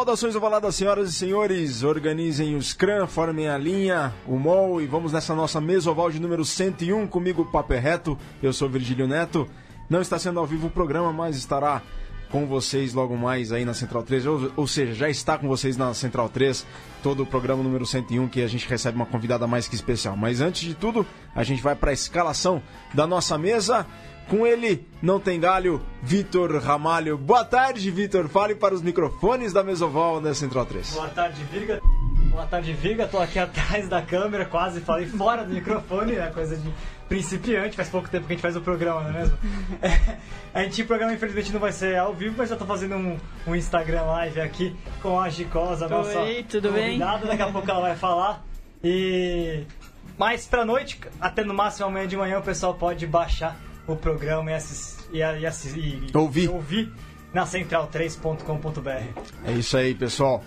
Saudações ovaladas, senhoras e senhores. Organizem o Scrum, formem a linha, o MOL e vamos nessa nossa mesa oval de número 101. Comigo, Papo é Reto. Eu sou Virgílio Neto. Não está sendo ao vivo o programa, mas estará com vocês logo mais aí na Central 3, ou, ou, seja, já está com vocês na Central 3, todo o programa número 101 que a gente recebe uma convidada mais que especial. Mas antes de tudo, a gente vai para a escalação da nossa mesa. Com ele, não tem galho, Vitor Ramalho. Boa tarde, Vitor. Fale para os microfones da Mesoval da Central 3. Boa tarde, Virga. Boa tarde, Viga. Tô aqui atrás da câmera, quase falei fora do microfone, é coisa de principiante. Faz pouco tempo que a gente faz o programa, não é mesmo? É, a gente, o programa infelizmente não vai ser ao vivo, mas já tô fazendo um, um Instagram live aqui com a Gicosa, nossa Oi, tudo convidada. bem? Daqui a pouco ela vai falar. E mais pra noite, até no máximo amanhã de manhã, o pessoal pode baixar o programa e, assistir, e, e, assistir, e ouvir. ouvir na central3.com.br. É isso aí, pessoal.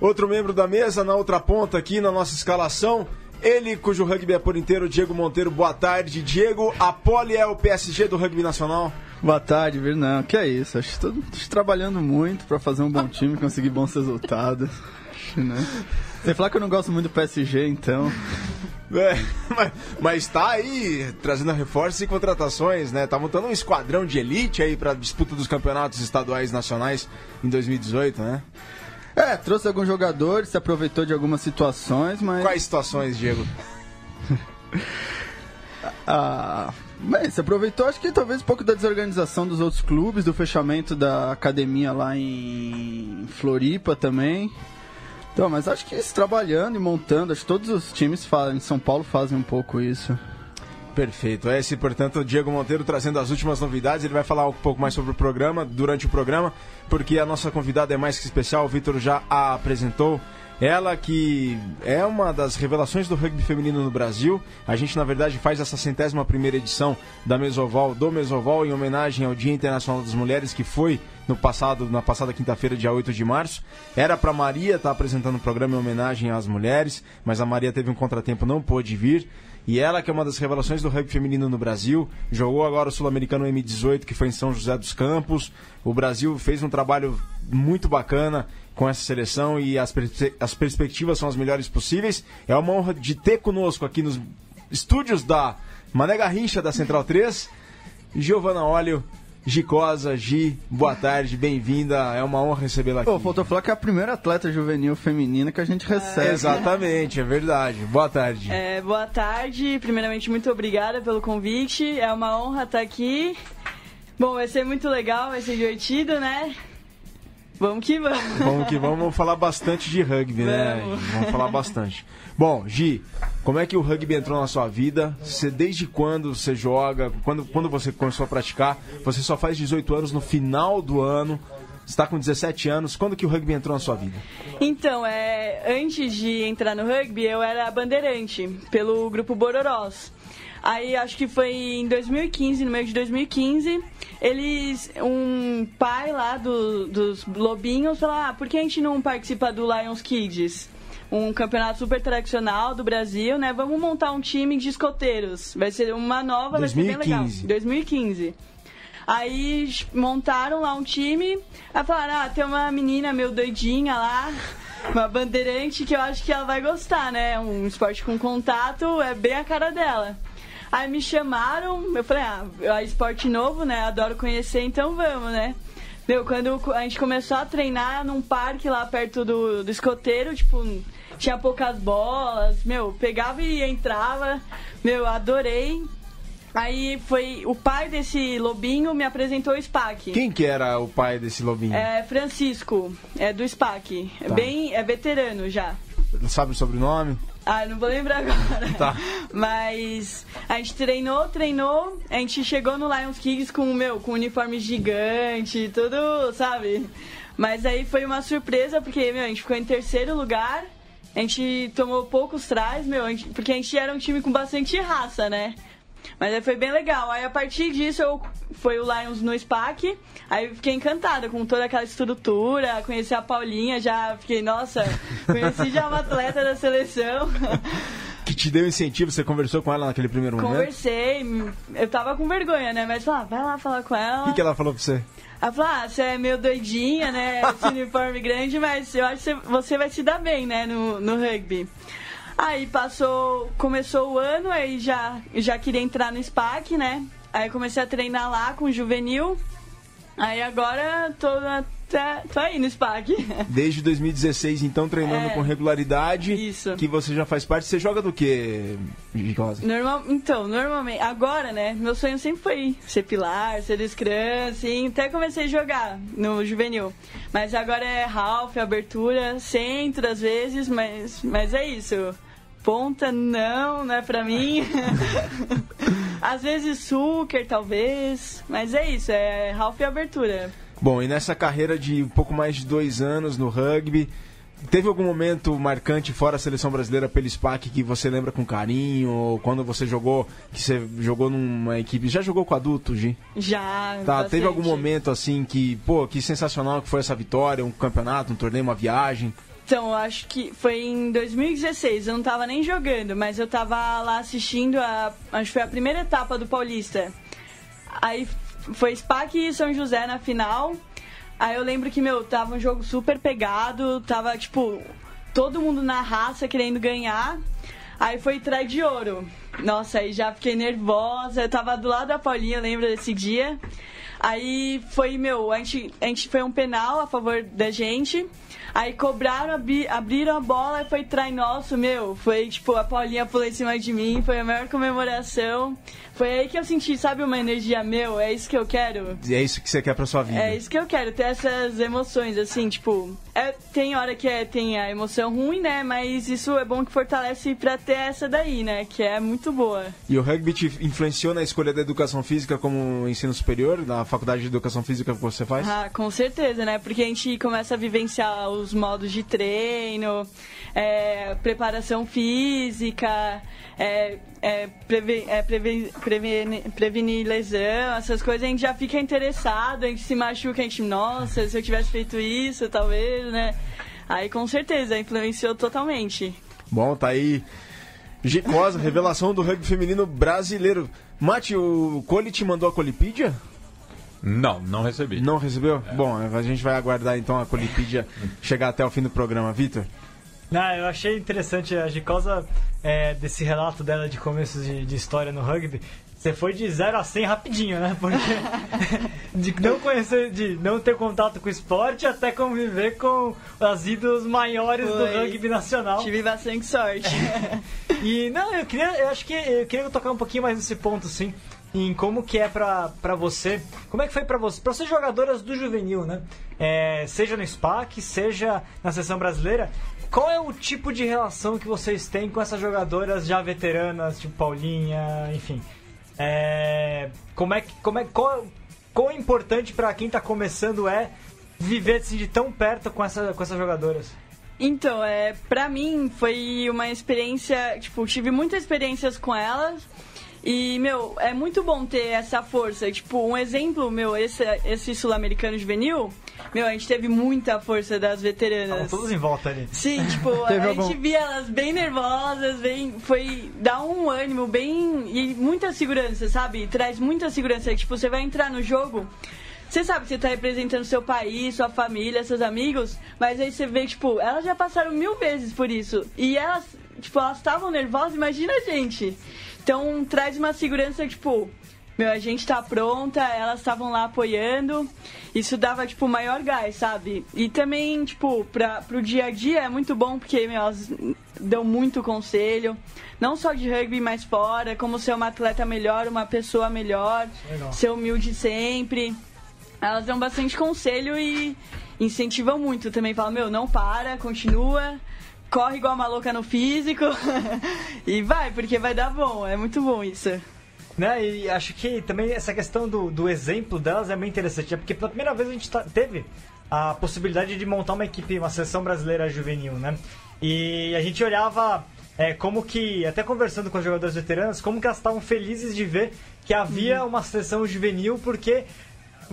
Outro membro da mesa na outra ponta aqui na nossa escalação. Ele, cujo rugby é por inteiro, Diego Monteiro. Boa tarde, Diego. A Poli é o PSG do rugby nacional? Boa tarde, Virnão. Que é isso? Acho que estou trabalhando muito para fazer um bom time, conseguir bons resultados. Né? Você falar que eu não gosto muito do PSG, então. É, mas, mas tá aí trazendo reforços e contratações, né? Tá montando um esquadrão de elite aí para disputa dos campeonatos estaduais nacionais em 2018, né? É, trouxe alguns jogadores, se aproveitou de algumas situações, mas. Quais situações, Diego? ah. Bem, se aproveitou, acho que talvez um pouco da desorganização dos outros clubes, do fechamento da academia lá em Floripa também. Então, mas acho que trabalhando e montando, acho que todos os times fazem, em São Paulo fazem um pouco isso. Perfeito. Esse, portanto, o Diego Monteiro trazendo as últimas novidades. Ele vai falar um pouco mais sobre o programa, durante o programa, porque a nossa convidada é mais que especial. O Vitor já a apresentou. Ela que é uma das revelações do rugby feminino no Brasil. A gente, na verdade, faz essa centésima primeira edição da Mesoval, do Mesoval, em homenagem ao Dia Internacional das Mulheres, que foi no passado, na passada quinta-feira, dia 8 de março. Era para Maria estar tá apresentando o programa em homenagem às mulheres, mas a Maria teve um contratempo, não pôde vir. E ela, que é uma das revelações do rugby feminino no Brasil, jogou agora o Sul-Americano M18, que foi em São José dos Campos. O Brasil fez um trabalho muito bacana com essa seleção e as, as perspectivas são as melhores possíveis. É uma honra de ter conosco aqui nos estúdios da Mané Garrincha da Central 3, Giovana Óleo, Gicosa, Gi, boa tarde, bem-vinda. É uma honra recebê-la aqui. Pô, faltou falar que é a primeira atleta juvenil feminina que a gente recebe. É, exatamente, é verdade. Boa tarde. É, boa tarde. Primeiramente, muito obrigada pelo convite. É uma honra estar aqui. Bom, vai ser muito legal, vai ser divertido, né? Vamos que vamos. Vamos que vamos, vamos falar bastante de rugby, né? Vamos. Vamos falar bastante. Bom, Gi, como é que o rugby entrou na sua vida? Você desde quando você joga? Quando, quando você começou a praticar? Você só faz 18 anos no final do ano. Está com 17 anos. Quando que o rugby entrou na sua vida? Então, é, antes de entrar no rugby, eu era bandeirante pelo grupo Bororós. Aí acho que foi em 2015, no meio de 2015, eles, um pai lá do, dos lobinhos falou, ah, por que a gente não participa do Lions Kids? Um campeonato super tradicional do Brasil, né? Vamos montar um time de escoteiros. Vai ser uma nova, 2015. vai ser bem legal. 2015. Aí montaram lá um time, aí falaram, ah, tem uma menina meio doidinha lá, uma bandeirante que eu acho que ela vai gostar, né? Um esporte com contato, é bem a cara dela. Aí me chamaram, eu falei, ah, é esporte novo, né? Adoro conhecer, então vamos, né? Meu, quando a gente começou a treinar num parque lá perto do, do escoteiro, tipo, tinha poucas bolas, meu, pegava e entrava, meu, adorei. Aí foi o pai desse lobinho me apresentou o SPAC. Quem que era o pai desse lobinho? É Francisco, é do SPAC. É Tá. bem, é veterano já. Sabe o sobrenome? Ah, não vou lembrar agora. Tá. Mas a gente treinou, treinou, a gente chegou no Lions Kings com, meu, com um uniforme gigante, tudo, sabe? Mas aí foi uma surpresa, porque, meu, a gente ficou em terceiro lugar, a gente tomou poucos trás, meu, a gente- porque a gente era um time com bastante raça, né? Mas aí foi bem legal. Aí a partir disso eu foi o Lions no SPAC. Aí fiquei encantada com toda aquela estrutura, conheci a Paulinha, já fiquei, nossa, conheci já uma atleta da seleção. Que te deu incentivo? Você conversou com ela naquele primeiro momento? Conversei, eu tava com vergonha, né? Mas falei, ah, vai lá falar com O ela. que, que ela falou pra você? Ela falou, ah, você é meio doidinha, né? Esse uniforme grande, mas eu acho que você vai se dar bem, né, no, no rugby. Aí passou, começou o ano, aí já, já queria entrar no SPAC, né? Aí comecei a treinar lá com o juvenil. Aí agora tô, na, tá, tô aí no SPAC. Desde 2016, então, treinando É. com regularidade. Isso. Que você já faz parte. Você joga do que, Gicosa? Normal, então, normalmente, agora, né, meu sonho sempre foi ser pilar, ser scrum, assim, até comecei a jogar no juvenil. Mas agora é half, abertura, centro às vezes, mas, mas é isso. Ponta, não, não é pra mim. às vezes sucker, talvez, mas é isso, é half e abertura. Bom, e nessa carreira de um pouco mais de dois anos no rugby, teve algum momento marcante fora a seleção brasileira pelo SPAC que você lembra com carinho? Ou quando você jogou, que você jogou numa equipe. Já jogou com adulto, Gi? Já. Tá, bastante. teve algum momento assim que, pô, que sensacional que foi essa vitória, um campeonato, um torneio, uma viagem? Então, acho que foi em 2016. Eu não tava nem jogando, mas eu tava lá assistindo a. Acho que foi a primeira etapa do Paulista. Aí foi SPAC e São José na final. Aí eu lembro que, meu, tava um jogo super pegado, tava, tipo, todo mundo na raça querendo ganhar. Aí foi trai de ouro. Nossa, aí já fiquei nervosa. Eu tava do lado da Paulinha, eu lembro desse dia. Aí foi, meu, a gente, a gente foi um penal a favor da gente. Aí cobraram, abri- abriram a bola e foi trai nosso, meu. Foi tipo, a Paulinha pulou em cima de mim, foi a maior comemoração. Foi aí que eu senti, sabe, uma energia, meu, é isso que eu quero. E é isso que você quer pra sua vida? É isso que eu quero, ter essas emoções, assim, tipo. É, tem hora que é, tem a emoção ruim, né? Mas isso é bom que fortalece pra ter essa daí, né? Que é muito boa. E o rugby te influenciou na escolha da educação física como ensino superior, na faculdade de educação física que você faz? Ah, com certeza, né? Porque a gente começa a vivenciar os modos de treino, é, preparação física, é, é, preve- é, preve- preveni- prevenir lesão, essas coisas, a gente já fica interessado, a gente se machuca, a gente, nossa, se eu tivesse feito isso, talvez, né? Aí com certeza influenciou totalmente. Bom, tá aí. Gicosa, revelação do rugby feminino brasileiro. Mate, o Cole te mandou a Colipídia? Não, não recebi. Não recebeu? Bom, a gente vai aguardar então a Colipídia chegar até o fim do programa. Vitor? Não, eu achei interessante a Gicosa é, desse relato dela de começo de, de história no rugby. Você foi de 0 a 100 rapidinho, né? Porque de não conhecer, de não ter contato com o esporte até conviver com as ídolos maiores do Foi. rugby nacional. Tive bastante sorte. E não, eu queria, eu acho que eu queria tocar um pouquinho mais nesse ponto, sim, em como que é pra, pra você, como é que foi pra você, pra vocês jogadoras do juvenil, né? É, seja no SPAC, seja na seleção brasileira, qual é o tipo de relação que vocês têm com essas jogadoras já veteranas, tipo Paulinha, enfim? É, como é que, como é, qual, quão importante pra quem tá começando é viver assim, de tão perto com, essa, com essas jogadoras? Então, é, pra mim foi uma experiência, tipo, tive muitas experiências com elas. E, meu, é muito bom ter essa força. Tipo, um exemplo, meu, esse, esse sul-americano juvenil, meu, a gente teve muita força das Estavam veteranas. todos em volta ali. Sim, tipo, a gente via elas bem nervosas, bem. Foi. dá um ânimo bem. e muita segurança, sabe? Traz muita segurança. Tipo, você vai entrar no jogo. Você sabe que você tá representando seu país, sua família, seus amigos, mas aí você vê, tipo, elas já passaram mil vezes por isso. E elas, tipo, elas estavam nervosas, imagina a gente. Então traz uma segurança, tipo, meu, a gente tá pronta, elas estavam lá apoiando. Isso dava, tipo, maior gás, sabe? E também, tipo, pra, pro dia a dia é muito bom porque, meu, elas dão muito conselho. Não só de rugby, mas fora, como ser uma atleta melhor, uma pessoa melhor, Legal. ser humilde sempre. Elas dão bastante conselho e incentivam muito também. Falam, meu, não para, continua, corre igual uma louca no físico e vai, porque vai dar bom. É muito bom isso. Né? E acho que também essa questão do, do exemplo delas é bem interessante, é porque pela primeira vez a gente tá- teve a possibilidade de montar uma equipe, uma seleção brasileira juvenil, né? E a gente olhava é, como que, até conversando com as jogadoras veteranas, como que elas estavam felizes de ver que havia uma seleção juvenil, porque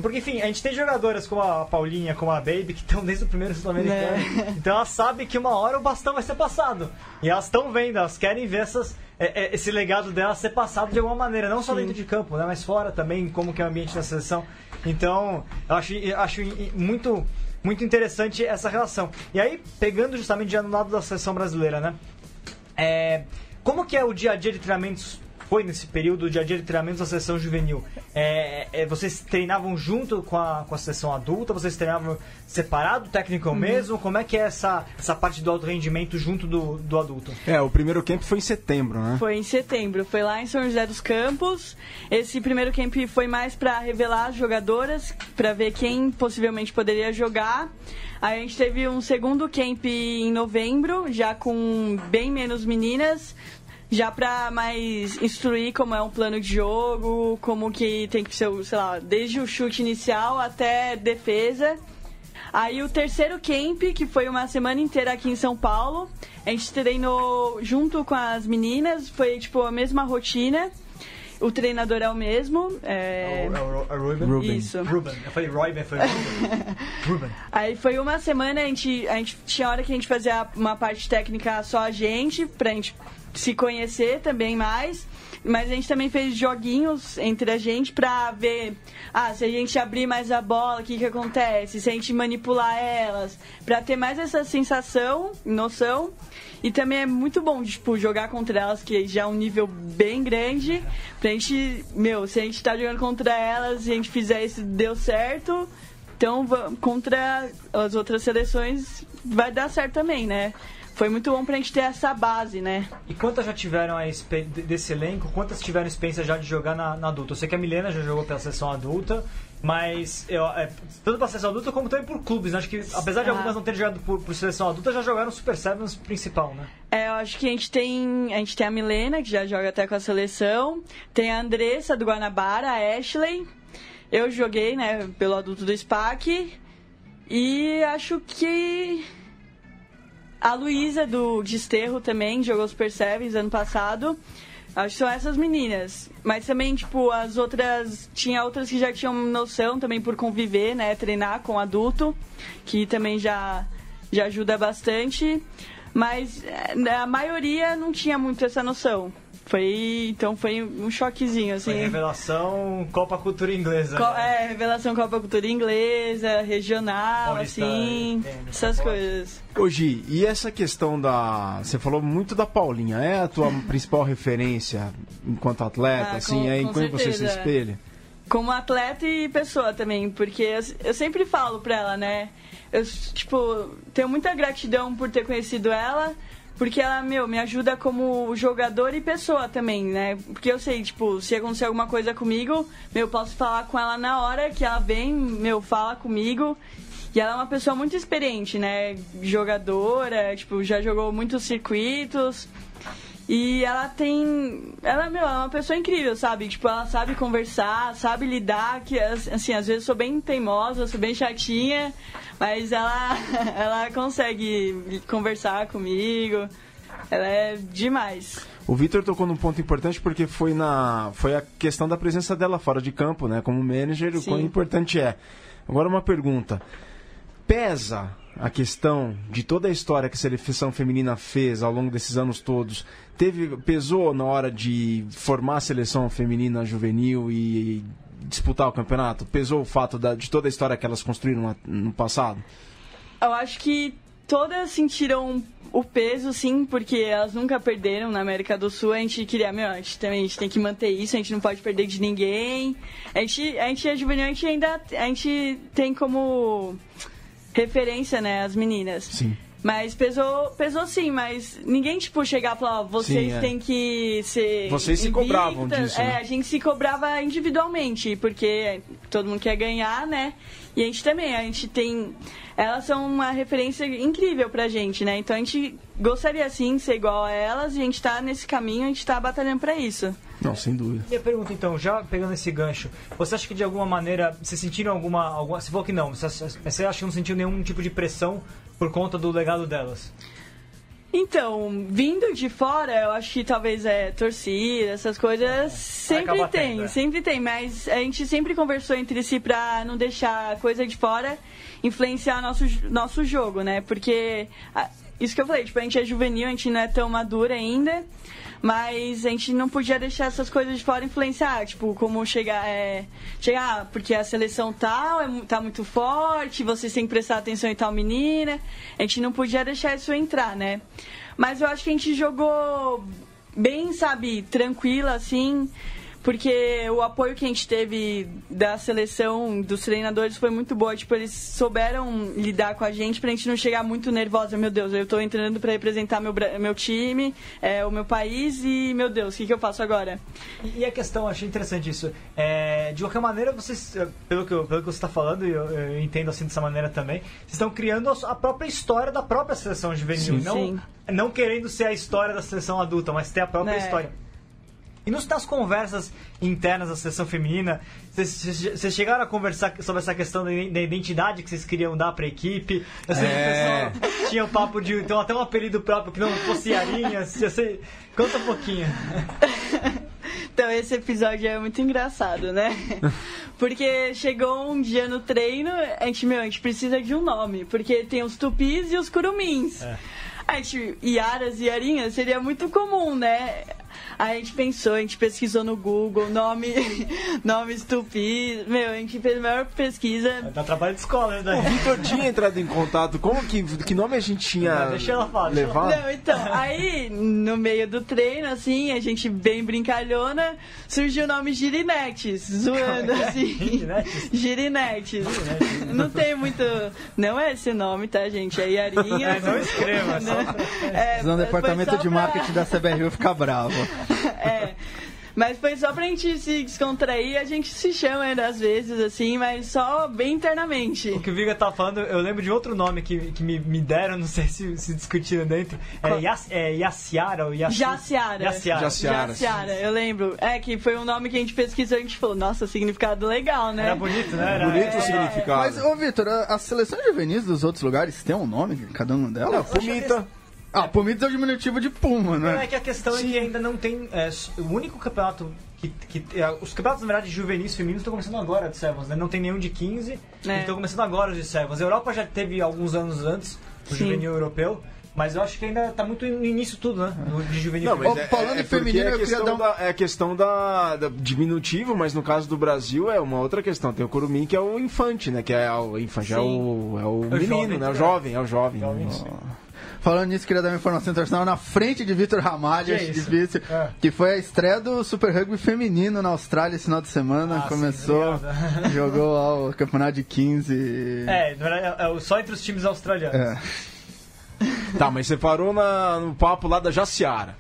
Porque, enfim, a gente tem jogadoras como a Paulinha, como a Baby, que estão desde o primeiro sul-americano. Né. Então elas sabem que uma hora o bastão vai ser passado. E elas estão vendo, elas querem ver essas, é, é, esse legado delas ser passado de alguma maneira, não só dentro de campo, né, mas fora também, como que é o ambiente da seleção. Então, eu acho, eu acho muito, muito interessante essa relação. E aí, pegando justamente já no lado da seleção brasileira, né? É, como que é o dia a dia de treinamentos? Foi nesse período de treinamentos da seleção juvenil? É, é, vocês treinavam junto com a, com a seleção adulta? Vocês treinavam separado, técnico mesmo? Como é que é essa, essa parte do alto rendimento junto do, do adulto? É, o primeiro camp foi em setembro, né? Foi em setembro, foi lá em São José dos Campos. Esse primeiro camp foi mais para revelar as jogadoras, para ver quem possivelmente poderia jogar. Aí a gente teve um segundo camp em novembro, já com bem menos meninas, já para mais instruir como é um plano de jogo, como que tem que ser, sei lá, desde o chute inicial até defesa. Aí o terceiro camp, que foi uma semana inteira aqui em São Paulo, a gente treinou junto com as meninas, foi tipo a mesma rotina. O treinador é o mesmo. É... É o Ruben? Ruben. Isso. Ruben. Eu falei Roy, foi Ruben. Ruben. Aí foi uma semana, a gente, a gente tinha hora que a gente fazia uma parte técnica só a gente, pra gente se conhecer também mais. Mas a gente também fez joguinhos entre a gente pra ver, ah, se a gente abrir mais a bola, o que que acontece, se a gente manipular elas, pra ter mais essa sensação, noção. E também é muito bom, tipo, jogar contra elas, que já é um nível bem grande, pra gente, meu, se a gente tá jogando contra elas e a gente fizer isso deu certo, então contra as outras seleções vai dar certo também, né? Foi muito bom pra gente ter essa base, né? E quantas já tiveram a desse elenco? Quantas tiveram experiência já de jogar na, na adulta? Eu sei que a Milena já jogou pela seleção adulta, mas eu, é, tanto pela seleção adulta como também por clubes. Né? Acho que apesar de Ah. algumas não terem jogado por, por seleção adulta, já jogaram Super Sevens principal, né? É, eu acho que a gente tem. A gente tem a Milena, que já joga até com a seleção. Tem a Andressa do Guanabara, a Ashley. Eu joguei, né, pelo adulto do SPAC. E acho que. A Luísa do Desterro também jogou Super Sevens ano passado. Acho que são essas meninas. Mas também, tipo, as outras. Tinha outras que já tinham noção também por conviver, né? Treinar com adulto, que também já, já ajuda bastante. Mas eh, a maioria não tinha muito essa noção. Foi. Então foi um choquezinho, assim. Foi revelação Copa Cultura Inglesa. Co- né? é, revelação Copa Cultura Inglesa, regional, Paulista, assim, é, essas coisas. Ô Gi, e essa questão da. Você falou muito da Paulinha, é a tua principal referência enquanto atleta, Ah, assim, com- é quem você se espelha? Como atleta e pessoa também, porque eu, eu sempre falo pra ela, né? Eu, tipo, tenho muita gratidão por ter conhecido ela, porque ela, meu, me ajuda como jogador e pessoa também, né? Porque eu sei, tipo, se acontecer alguma coisa comigo, meu, eu posso falar com ela na hora que ela vem, meu, fala comigo. E ela é uma pessoa muito experiente, né? Jogadora, tipo, já jogou muitos circuitos. E ela tem. Ela, meu, é uma pessoa incrível, sabe? Tipo, ela sabe conversar, sabe lidar, que assim, às vezes sou bem teimosa, sou bem chatinha, mas ela, ela consegue conversar comigo. Ela é demais. O Vitor tocou num ponto importante porque foi na foi a questão da presença dela fora de campo, né? Como manager, o Sim. quão importante é. Agora uma pergunta. Pesa a questão de toda a história que a seleção feminina fez ao longo desses anos todos? Teve pesou na hora de formar a seleção feminina juvenil e disputar o campeonato? Pesou o fato da- de toda a história que elas construíram no passado? Eu acho que todas sentiram o peso, sim, porque elas nunca perderam na América do Sul. A gente queria, meu, a gente também a gente tem que manter isso, a gente não pode perder de ninguém. A gente, a gente é juvenil, a gente ainda a gente tem como referência, né, as meninas. Sim. Mas pesou, pesou sim, mas ninguém, tipo, chegar e falar, ó, vocês Sim, é. têm que ser. Vocês se invictas. cobravam disso, É, né? a gente se cobrava individualmente, porque todo mundo quer ganhar, né? E a gente também, a gente tem. Elas são uma referência incrível pra gente, né? Então a gente gostaria sim de ser igual a elas e a gente tá nesse caminho, a gente tá batalhando pra isso. Não, sem dúvida. Minha pergunta então, já pegando esse gancho, você acha que de alguma maneira, vocês sentiram alguma. alguma você falou que não, você, você acha que não sentiu nenhum tipo de pressão por conta do legado delas? Então, vindo de fora, eu acho que talvez é torcida, essas coisas, sempre acaba tem, tendo, é. sempre tem, mas a gente sempre conversou entre si pra não deixar a coisa de fora influenciar nosso, nosso jogo, né? Porque isso que eu falei, tipo, a gente é juvenil, a gente não é tão madura ainda, mas a gente não podia deixar essas coisas de fora influenciar, tipo, como chegar, é, chegar, porque a seleção tal é, tá muito forte, vocês têm que prestar atenção em tal menina, a gente não podia deixar isso entrar, né? Mas eu acho que a gente jogou bem, sabe, tranquila, assim, porque o apoio que a gente teve da seleção, dos treinadores, foi muito boa. Tipo, eles souberam lidar com a gente pra gente não chegar muito nervosa. Meu Deus, eu tô entrando pra representar meu, meu time, é, o meu país e, meu Deus, o que, que eu faço agora? E a questão, achei interessante isso. É, de qualquer maneira, vocês, eh, pelo que, eu- pelo que você está falando, e eu, eu entendo assim dessa maneira também, vocês estão criando a própria história da própria seleção juvenil. Sim. Não, Sim. não querendo ser a história da seleção adulta, mas ter a própria É. história. E nos, nas conversas internas da seleção feminina, vocês- chegaram a conversar sobre essa questão da identidade que vocês queriam dar pra equipe? Eu sei que É. o pessoal tinha o papo de ter até um apelido próprio que não fosse Arinhas. Eu sei- Conta um pouquinho. Então esse episódio é muito engraçado, né? Porque chegou um dia no treino, a gente, meu, a gente precisa de um nome, porque tem os tupis e os curumins. É. A gente, Iaras e Arinhas seria muito comum, né? Aí a gente pensou, a gente pesquisou no Google, nome, nomes tupis, meu, a gente fez a maior pesquisa. Dá trabalho de escola, né? O Vitor tinha entrado em contato. Como que, que nome a gente tinha Não, deixa ela falar, deixa ela levado? Não, então, aí no meio do treino, assim, a gente bem brincalhona, surgiu o nome Girinetes, zoando assim. Girinetes? Girinetes. Não tem muito. Não é esse nome, tá, gente? É Iarinha. É, não escreva, só É, Senão o departamento de pra- marketing da CBRU fica bravo. É. Mas foi só pra gente se descontrair, a gente se chama ainda às vezes, assim, mas só bem internamente. O que o Viga tava falando, eu lembro de outro nome que, que me, me deram, não sei se, se discutiram dentro. É? Yas, é Yaciara ou Yaci... Jaciara. Yaciara. Jaciara. Jaciara, eu lembro. É que foi um nome que a gente pesquisou e a gente falou, nossa, significado legal, né? Era bonito, né? Era, Bonito é, o significado. Mas, ô Vitor, a, a seleção juvenis dos outros lugares tem um nome, cada uma Não, delas? Pumita. Ah, Pumitas é o diminutivo de Puma, Não, é né? que a questão é que ainda não tem. é, o único campeonato que. que é, os campeonatos, na verdade, juvenis femininos estão começando agora de Sevens, né? Não tem nenhum de 15, É. estão começando agora os de Sevens. A Europa já teve alguns anos antes, o Sim. juvenil europeu, mas eu acho que ainda tá muito no início tudo, né? De juvenil Não, mas feminino. Ô, falando em porque feminino, é eu queria dar um- da, é a questão da, da diminutivo, mas no caso do Brasil é uma outra questão. Tem o Curumim que é o infante, né? Que é o infante, é o, é o É o menino, jovem, né? O é. jovem, é o jovem. Jovem, né? sim. Falando nisso, queria dar uma informação internacional na frente de Vitor Ramalho, Que é difícil, É. que foi a estreia do Super Rugby feminino na Austrália esse final de semana. Ah, sim, Começou, obrigado. jogou lá o campeonato de 15. É, é, é só entre os times australianos. É. Tá, mas você parou na- no papo lá da Jaciara.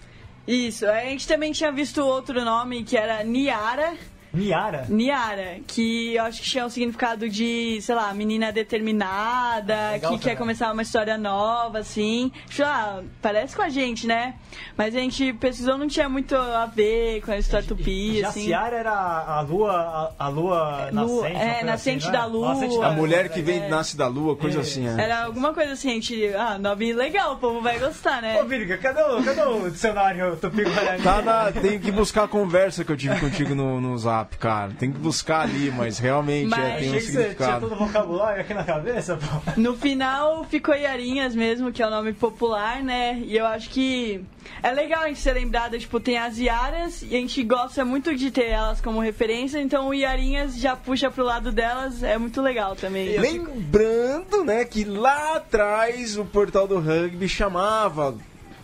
Isso, a gente também tinha visto outro nome que era Niara. Niara? Niara, que eu acho que tinha o significado de, sei lá, menina determinada, Legal que quer começar uma história nova, assim. Sei lá, parece com a gente, né? Mas a gente pesquisou, não tinha muito a ver com a história tupi, assim. Jaciara era a lua, a, a lua Lua, nascente. é, nascente assim, da é? lua. A É, mulher que vem é. nasce da lua, coisa assim. É. Era alguma coisa assim, a gente. Ah, nome legal, o povo vai gostar, né? Ô, Virga, cadê o, cadê o dicionário tupi-guarani? Tá na, tem que buscar a conversa que eu tive contigo no, no zap, cara. Tem que buscar ali, mas realmente Mas- é, tem um Achei que você tinha significado. todo o vocabulário aqui na cabeça, pô. No final ficou Iarinhas mesmo, que é o nome popular, né? E eu acho que é legal a gente ser lembrada, tipo, tem as Iaras e a gente gosta muito de ter elas como referência, então o Iarinhas já puxa pro lado delas, é muito legal também. Lembrando, né, que lá atrás o portal do rugby chamava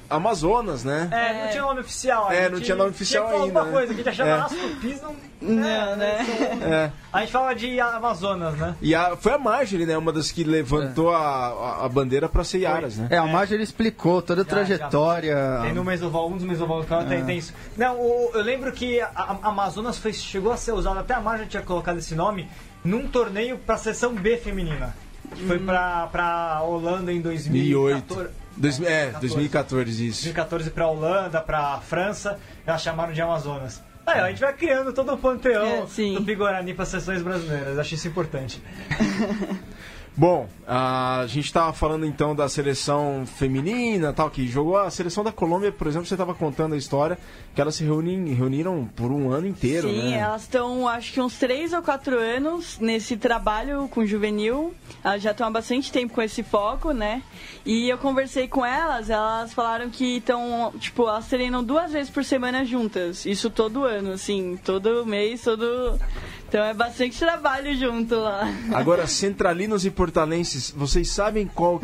Amazonas, né? É, não tinha nome oficial. a É, não tinha nome oficial tinha ainda, alguma coisa, né? que a gente achava É. as tupis, não... Não, né? É. A gente fala de Amazonas, né? E a, foi a Marjorie, né, uma das que levantou a, a, a bandeira pra ser Iaras, né? É, a Marjorie explicou toda a Já, trajetória. Tem no Mesoval, um dos Mesoval que tem, tem isso. Não, o- eu lembro que a, a Amazonas foi, chegou a ser usada, até a Marja tinha colocado esse nome, num torneio pra seção B feminina. Que foi pra, pra Holanda em 2008. 2014. Dois, é, 14. 2014, isso. 2014 pra Holanda, pra França, elas chamaram de Amazonas. Aí, ó, a gente vai criando todo um panteão É, sim. do Bigorani para sessões brasileiras. Acho isso importante. Bom, a gente estava falando então da seleção feminina, tal, que jogou a seleção da Colômbia, por exemplo, você estava contando a história que elas se reunim, reuniram por um ano inteiro, Sim, né? elas estão, acho que uns três ou quatro anos nesse trabalho com juvenil. Elas já estão há bastante tempo com esse foco, né? E eu conversei com elas, elas falaram que estão, tipo, elas treinam duas vezes por semana juntas. Isso todo ano, assim, todo mês, todo. Então é bastante trabalho junto lá. Agora, centralinos e portalenses, vocês sabem qual,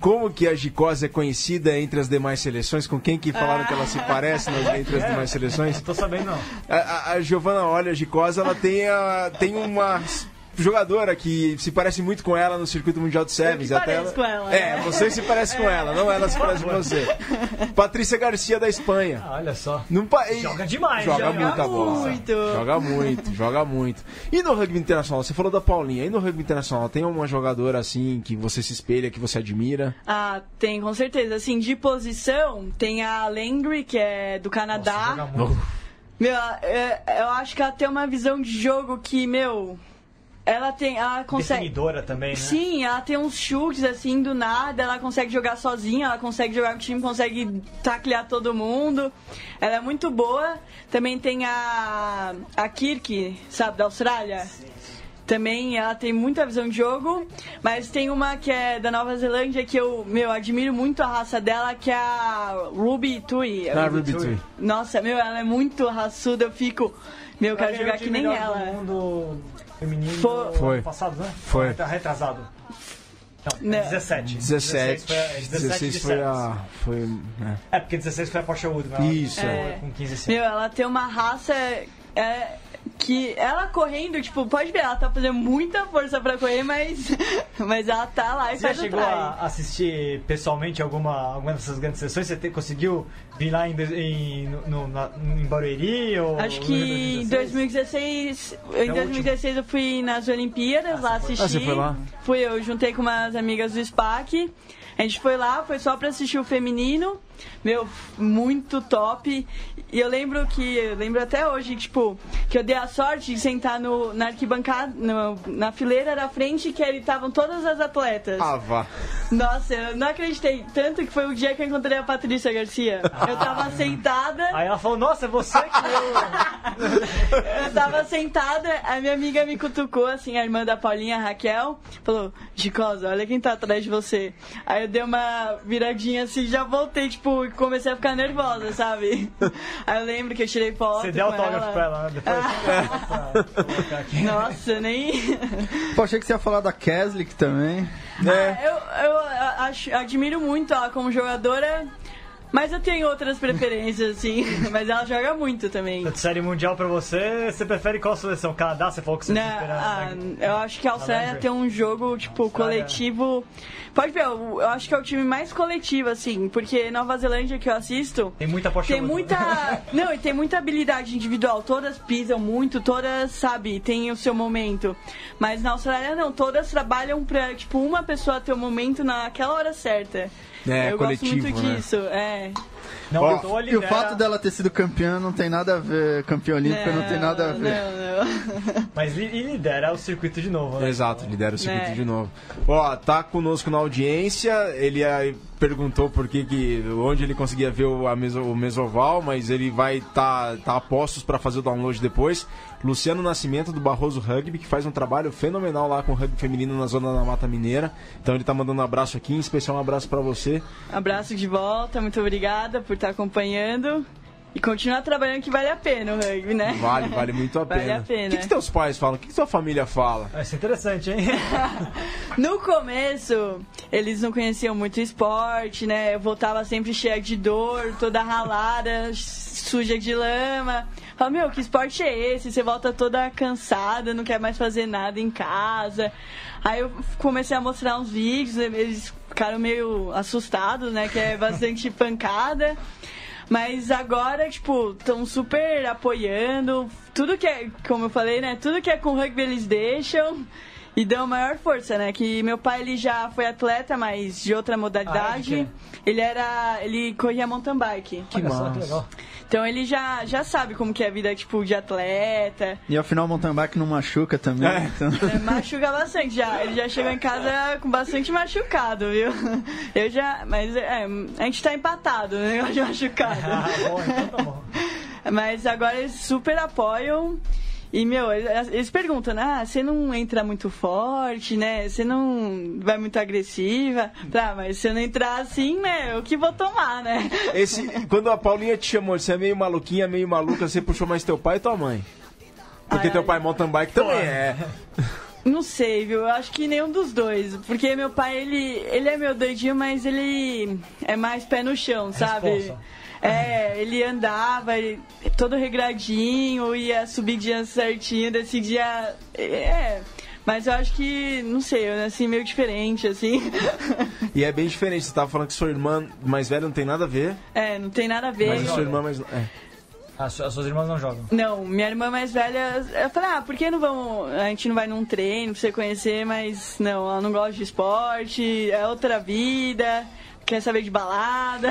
como que a Gicose é conhecida entre as demais seleções? Com quem que falaram que ela se parece nas- entre as demais seleções? Não tô sabendo, não. A, a, a Giovana olha a Gicosa, ela tem, a, tem uma jogadora que se parece muito com ela no circuito mundial de sevens. que pareço com ela, É, né? você se parece com ela, não ela se parece com você. Patrícia Garcia da Espanha. Ah, olha só. Não pa- Joga demais, Joga, joga muita bola. muito. Joga muito, joga muito. E no rugby internacional, você falou da Paulinha. E no rugby internacional, tem uma jogadora assim que você se espelha, que você admira? Ah, tem, com certeza. Assim, de posição, tem a Landry, que é do Canadá. Joga muito. Meu, é- eu acho que ela tem uma visão de jogo que, meu. Ela tem. Ela consegue. Definidora também, né? Sim, ela tem uns chutes assim do nada, ela consegue jogar sozinha, ela consegue jogar com o time, consegue taclear todo mundo. Ela é muito boa. Também tem a a Kirk, sabe, da Austrália. Também ela tem muita visão de jogo, mas tem uma que é da Nova Zelândia que eu, meu, admiro muito a raça dela, que é a Ruby Tui. Na Ruby Tui. Nossa, meu, ela é muito raçuda, eu fico, meu, eu quero ganhou jogar que nem ela. Do mundo feminino Foi- no Foi. ano passado, né? Foi. Tá retrasado. Não, Né. 17. 17. foi, a- 16 de foi a. Foi. é. É, porque 16 foi a Porsche Wood, ela Isso, é. com 15 sim. Meu, ela tem uma raça é, que ela correndo, tipo, pode ver, ela tá fazendo muita força pra correr, mas, mas ela tá lá e Você já chegou a assistir pessoalmente alguma, alguma dessas grandes sessões? Você te- conseguiu vir lá em, em, no, na- em Barueri? Ou Acho que em de 2016, em É o 2016 eu fui nas Olimpíadas lá assistir. Ah, você foi lá? Fui, eu juntei com umas amigas do SPAC. A gente foi lá, foi só pra assistir o feminino. Meu, muito top. E eu lembro que, eu lembro até hoje, tipo, que eu dei a sorte de sentar no, na arquibancada, no- na fileira da frente, que ali estavam todas as atletas. Ah, vá. Nossa, eu não acreditei. Tanto que foi o dia que eu encontrei a Patrícia Garcia. Eu tava sentada. Aí ela falou, nossa, é você que eu... Eu tava sentada, a minha amiga me cutucou, assim, a irmã da Paulinha, a Raquel, falou, Gicosa, olha quem tá atrás de você. Aí eu dei uma viradinha assim, já voltei, tipo, e comecei a ficar nervosa, sabe? Aí eu lembro que eu tirei foto Você deu autógrafo ela. pra ela, né? Depois. pra colocar aqui. Nossa, nem... Pô, achei que você ia falar da Keslick também. É. Eu, eu acho, admiro muito ela como jogadora, mas eu tenho outras preferências, assim. Mas ela joga muito também. Série mundial pra você, você prefere qual seleção? Canadá? Você falou que você esperando. ah, né? eu acho que a Austrália tem um jogo, tipo, Austrália. coletivo. Pode ver, eu, eu acho que é o time mais coletivo, assim, porque Nova Zelândia que eu assisto. Tem muita Porsche Tem muita. Não, e tem muita habilidade individual. Todas pisam muito, todas, sabe, tem o seu momento. Mas na Austrália não, todas trabalham pra, tipo, uma pessoa ter o momento naquela hora certa. É, eu coletivo, gosto muito né? disso, é. Não, Ó. E o fato dela ter sido campeã não tem nada a ver, campeã olímpica não tem nada a ver. Não, não. Mas e lidera o circuito de novo, né? Exato, lidera o circuito É. de novo. Ó, tá conosco na audiência, ele aí perguntou por que, que onde ele conseguia ver o, a meso, o Mesoval, mas ele vai tá, tá a postos para fazer o download depois. Luciano Nascimento do Barroso Rugby, que faz um trabalho fenomenal lá com o rugby feminino na zona da Mata Mineira. Então ele tá mandando um abraço aqui, em especial um abraço para você. Abraço de volta, muito obrigada por estar acompanhando. E continuar trabalhando que vale a pena o rugby, né? Vale, vale muito a Vale pena. a pena. O que, que teus pais falam? O que, que tua família fala? Vai ser interessante, hein? No começo, eles não conheciam muito esporte, né? Eu voltava sempre cheia de dor, toda ralada, suja de lama. Falava, meu, que esporte é esse? Você volta toda cansada, não quer mais fazer nada em casa. Aí eu comecei a mostrar uns vídeos, eles ficaram meio assustados, né? Que é bastante pancada. Mas agora, tipo, estão super apoiando. Tudo que é, como eu falei, né? Tudo que é com rugby eles deixam. E dão maior força, né? Que meu pai ele já foi atleta, mas de outra modalidade. Ah, é? Ele era. ele corria mountain bike. Que Olha só, massa. que legal. Então ele já, já sabe como que é a vida, tipo, de atleta. E afinal o mountain bike não machuca também. É. Então... É, machuca bastante já. Ele já chegou em casa com bastante machucado, viu? Eu já. Mas é, a gente tá empatado no negócio de machucado. Ah, bom, então tá bom. Mas agora eles super apoiam. E, meu, eles perguntam, ah, você não entra muito forte, né? Você não vai muito agressiva. Tá, mas se eu não entrar assim, né? Eu que vou tomar, né? Esse, quando a Paulinha te chamou, você é meio maluquinha, meio maluca, você puxou mais teu pai e tua mãe? Porque Ai, teu ai. pai mountain bike também é. Não sei, viu? Eu acho que nenhum dos dois. Porque meu pai, ele, ele é meu doidinho, mas ele é mais pé no chão, sabe? Responsa. É, ele andava ele- todo regradinho, ia subidinha certinho, decidia. É. Mas eu acho que, não sei, eu nasci meio diferente, assim. E é bem diferente. Você tava falando que sua irmã mais velha não tem nada a ver, É, não tem nada a ver. mas a sua irmã mais. É. As, su- as suas irmãs não jogam. Não, minha irmã mais velha, eu falei, ah, por que não vamos. A gente não vai num treino pra você conhecer, mas não, ela não gosta de esporte, é outra vida, quer saber de balada.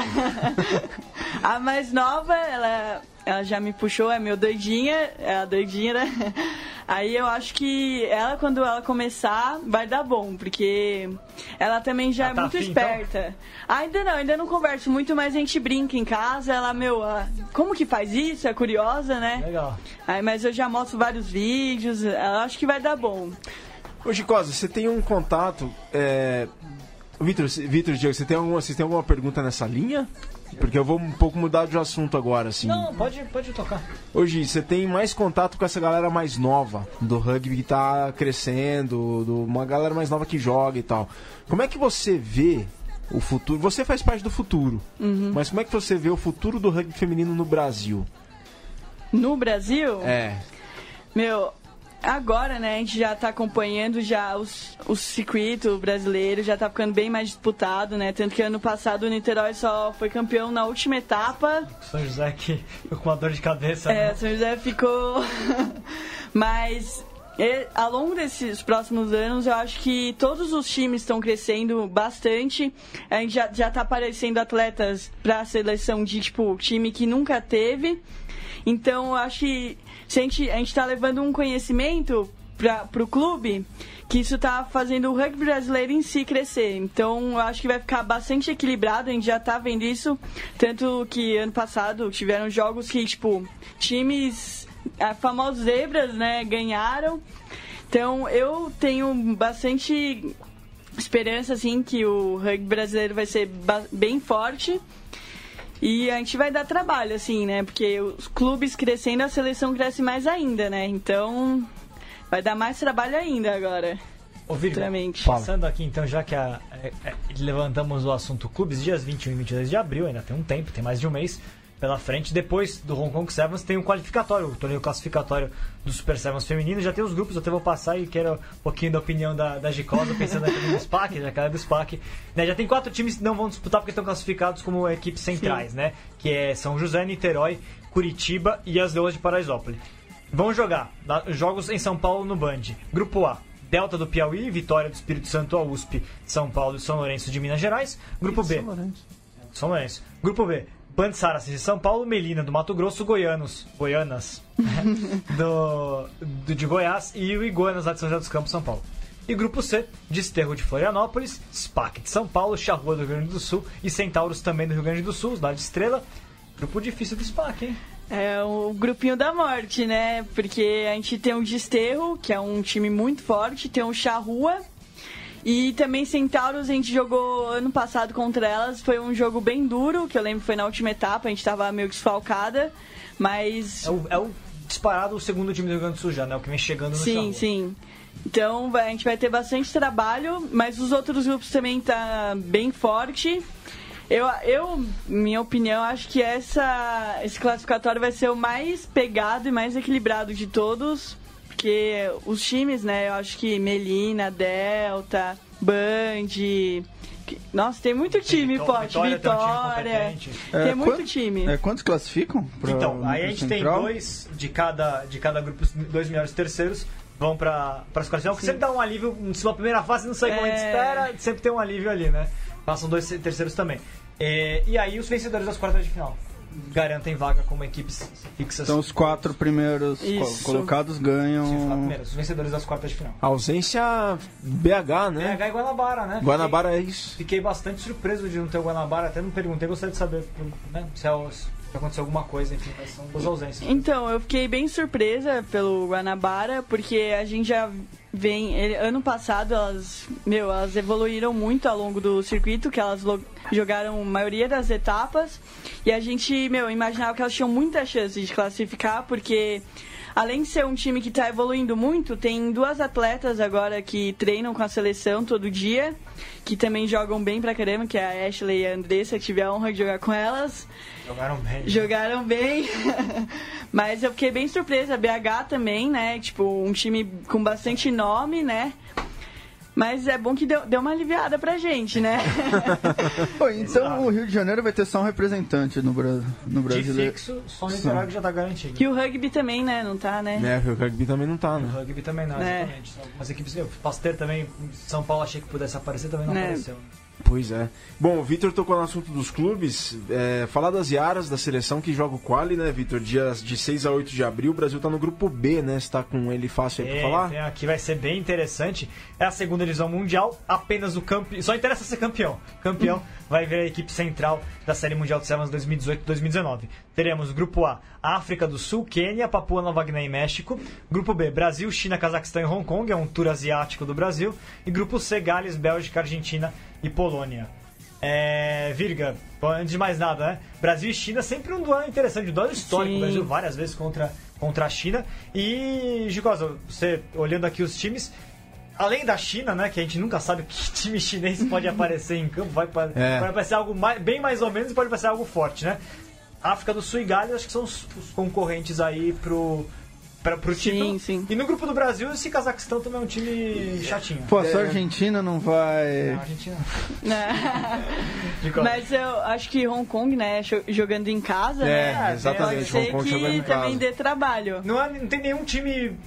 a mais nova, ela, ela já me puxou, é meu doidinha, é a doidinha, né? Aí eu acho que ela, quando ela começar, vai dar bom, porque ela também já Ela é tá muito afim, então? esperta. Ainda não, ainda não converso muito, mas a gente brinca em casa, ela, meu, ah, como que faz isso? É curiosa, né? Legal. Aí, mas eu já mostro vários vídeos, eu acho que vai dar bom. Ô, Gicosa, você tem um contato. É... Vitor, você- Vitor Diego, você tem alguma, vocês têm alguma pergunta nessa linha? Porque eu vou um pouco mudar de assunto agora, assim. Não, pode, pode tocar. Hoje, você tem mais contato com essa galera mais nova do rugby que tá crescendo, do, uma galera mais nova que joga e tal. Como é que você vê o futuro? Você faz parte do futuro, mas como é que você vê o futuro do rugby feminino no Brasil? No Brasil, É, meu, agora, né, a gente já tá acompanhando já os, o circuito brasileiro, já tá ficando bem mais disputado, né? Tanto que ano passado o Niterói só foi campeão na última etapa. São José que ficou com uma dor de cabeça. É, né? São José ficou. Mas e, ao longo desses próximos anos, eu acho que todos os times estão crescendo bastante. A gente já, já tá aparecendo atletas para a seleção de tipo time que nunca teve. Então, eu acho que gente, a gente tá levando um conhecimento para o clube que isso tá fazendo o rugby brasileiro em si crescer. Então, eu acho que vai ficar bastante equilibrado, a gente já tá vendo isso. Tanto que ano passado tiveram jogos que, tipo, times ah, famosos zebras, né, ganharam. Então, eu tenho bastante esperança, assim, que o rugby brasileiro vai ser bem forte. E a gente vai dar trabalho, assim, né? Porque os clubes crescendo, a seleção cresce mais ainda, né? Então, vai dar mais trabalho ainda agora. Ô, Virgo, passando aqui então, já que a- é- é, levantamos o assunto clubes, dias 21 e 22 de abril, ainda tem um tempo, tem mais de um mês pela frente. Depois do Hong Kong Sevens tem um qualificatório, o torneio classificatório do Super Sevens feminino. Já tem os grupos, eu até vou passar e quero um pouquinho da opinião da, da Gicosa, pensando aqui no SPAC, já que ela é do SPAC. Né, já tem quatro times que não vão disputar porque estão classificados como equipes centrais, né? Que é São José, Niterói, Curitiba e as Leões de Paraisópolis. Vão jogar na- jogos em São Paulo no Band. Grupo A. Delta do Piauí, Vitória do Espírito Santo, a USP, São Paulo e São Lourenço de Minas Gerais. Grupo B. São Lourenço. Grupo B. Band Saracens de São Paulo, Melina do Mato Grosso, Goianos, Goianas do, do- de Goiás e o Iguanas lá de São José dos Campos, São Paulo. E grupo C, Desterro de Florianópolis, SPAC de São Paulo, Charrua do Rio Grande do Sul e Centauros também do Rio Grande do Sul, lá de Estrela. Grupo difícil do SPAC, hein? É o grupinho da morte, né? Porque a gente tem o Desterro, que é um time muito forte, tem o Charrua. E também Centauros, a gente jogou ano passado contra elas. Foi um jogo bem duro, que eu lembro que foi na última etapa, a gente tava meio desfalcada. Mas É o, é o disparado o segundo time do Rio Grande do Sul já, né? O que vem chegando no Sim, sim. Então a gente vai ter bastante trabalho, mas os outros grupos também tá bem forte. Eu, eu minha opinião, acho que essa, esse classificatório vai ser o mais pegado e mais equilibrado de todos. Porque os times, né, eu acho que Melina, Delta, Band. Nossa, tem muito time Vitó- forte. Vitória tem um time Vitória. Tem É, muito time. É, quantos classificam? Então, aí a gente tem Central? dois de cada, de cada grupo, dois melhores terceiros, vão pra, pras quartas de final, porque sempre dá um alívio, se uma primeira fase não sai como a gente É. espera, sempre tem um alívio ali, né? Passam dois terceiros também. É, e aí os vencedores das quartas de final garantem vaga como equipes fixas. Então os quatro primeiros Isso. colocados Sim, ganham. primeiros, os vencedores das quartas de final. Ausência BH, né? BH e Guanabara, né? Guanabara é isso. Fiquei, fiquei bastante surpreso de não ter o Guanabara, até não perguntei, gostaria de saber né, se, é se aconteceu alguma coisa, enfim, mas são duas ausências. Então, eu fiquei bem surpresa pelo Guanabara, porque a gente já vem. ele- ano passado elas, meu, elas evoluíram muito ao longo do circuito, que elas jogaram a maioria das etapas. E a gente, meu, imaginava que elas tinham muita chance de classificar, porque. Além de ser um time que está evoluindo muito, tem duas atletas agora que treinam com a seleção todo dia, que também jogam bem pra caramba, que é a Ashley e a Andressa, que tive a honra de jogar com elas. Jogaram bem. Jogaram bem, mas eu fiquei bem surpresa. A BH também, né? Tipo, um time com bastante nome, né? Mas é bom que deu, deu uma aliviada pra gente, né? Pô, então o Rio de Janeiro vai ter só um representante no, Bra no De brasileiro. fixo, só o que já tá garantido. e o rugby também, né? Não tá, né? Né, o rugby também não tá, O né? rugby também não, É. exatamente. São algumas equipes. Eu, Pasteur também, São Paulo achei que pudesse aparecer, também não É. apareceu. Pois é. Bom, o Vitor tocou no assunto dos clubes. É, falar das Iaras, da seleção que joga o Quali, né, Vitor? Dias de 6 a 8 de abril, o Brasil tá no grupo B, né? Você tá com ele fácil aí pra É, falar? tem aqui vai ser bem interessante. É a segunda divisão mundial, apenas o campeão. Só interessa ser campeão. Campeão vai ver a equipe central da Série Mundial de Sevens 2018-2019. Teremos grupo A, África do Sul, Quênia, Papua Nova Guiné e México. Grupo B, Brasil, China, Cazaquistão e Hong Kong, é um tour asiático do Brasil. E grupo C, Gales, Bélgica, Argentina e Polônia. É, Virga, antes de mais nada, né? Brasil e China sempre um duelo interessante, um duelo histórico. Sim. O Brasil várias vezes contra, contra a China. E, Gicosa, você olhando aqui os times, além da China, né, que a gente nunca sabe que time chinês pode aparecer em campo, vai, É. pode aparecer algo mais- bem mais ou menos e pode aparecer algo forte, né? África do Sul e Gales acho que são os, os concorrentes aí pro, pra, pro Sim, título. sim. E no grupo do Brasil, esse Cazaquistão também é um time chatinho. Pô, só a Argentina não vai. Não, a Argentina. Gicosa. Mas eu acho que Hong Kong, né? jo- Jogando em casa, É, né? exatamente, Pode Hong ser Kong jogando em que também casa. dê trabalho. Não, há- não tem nenhum time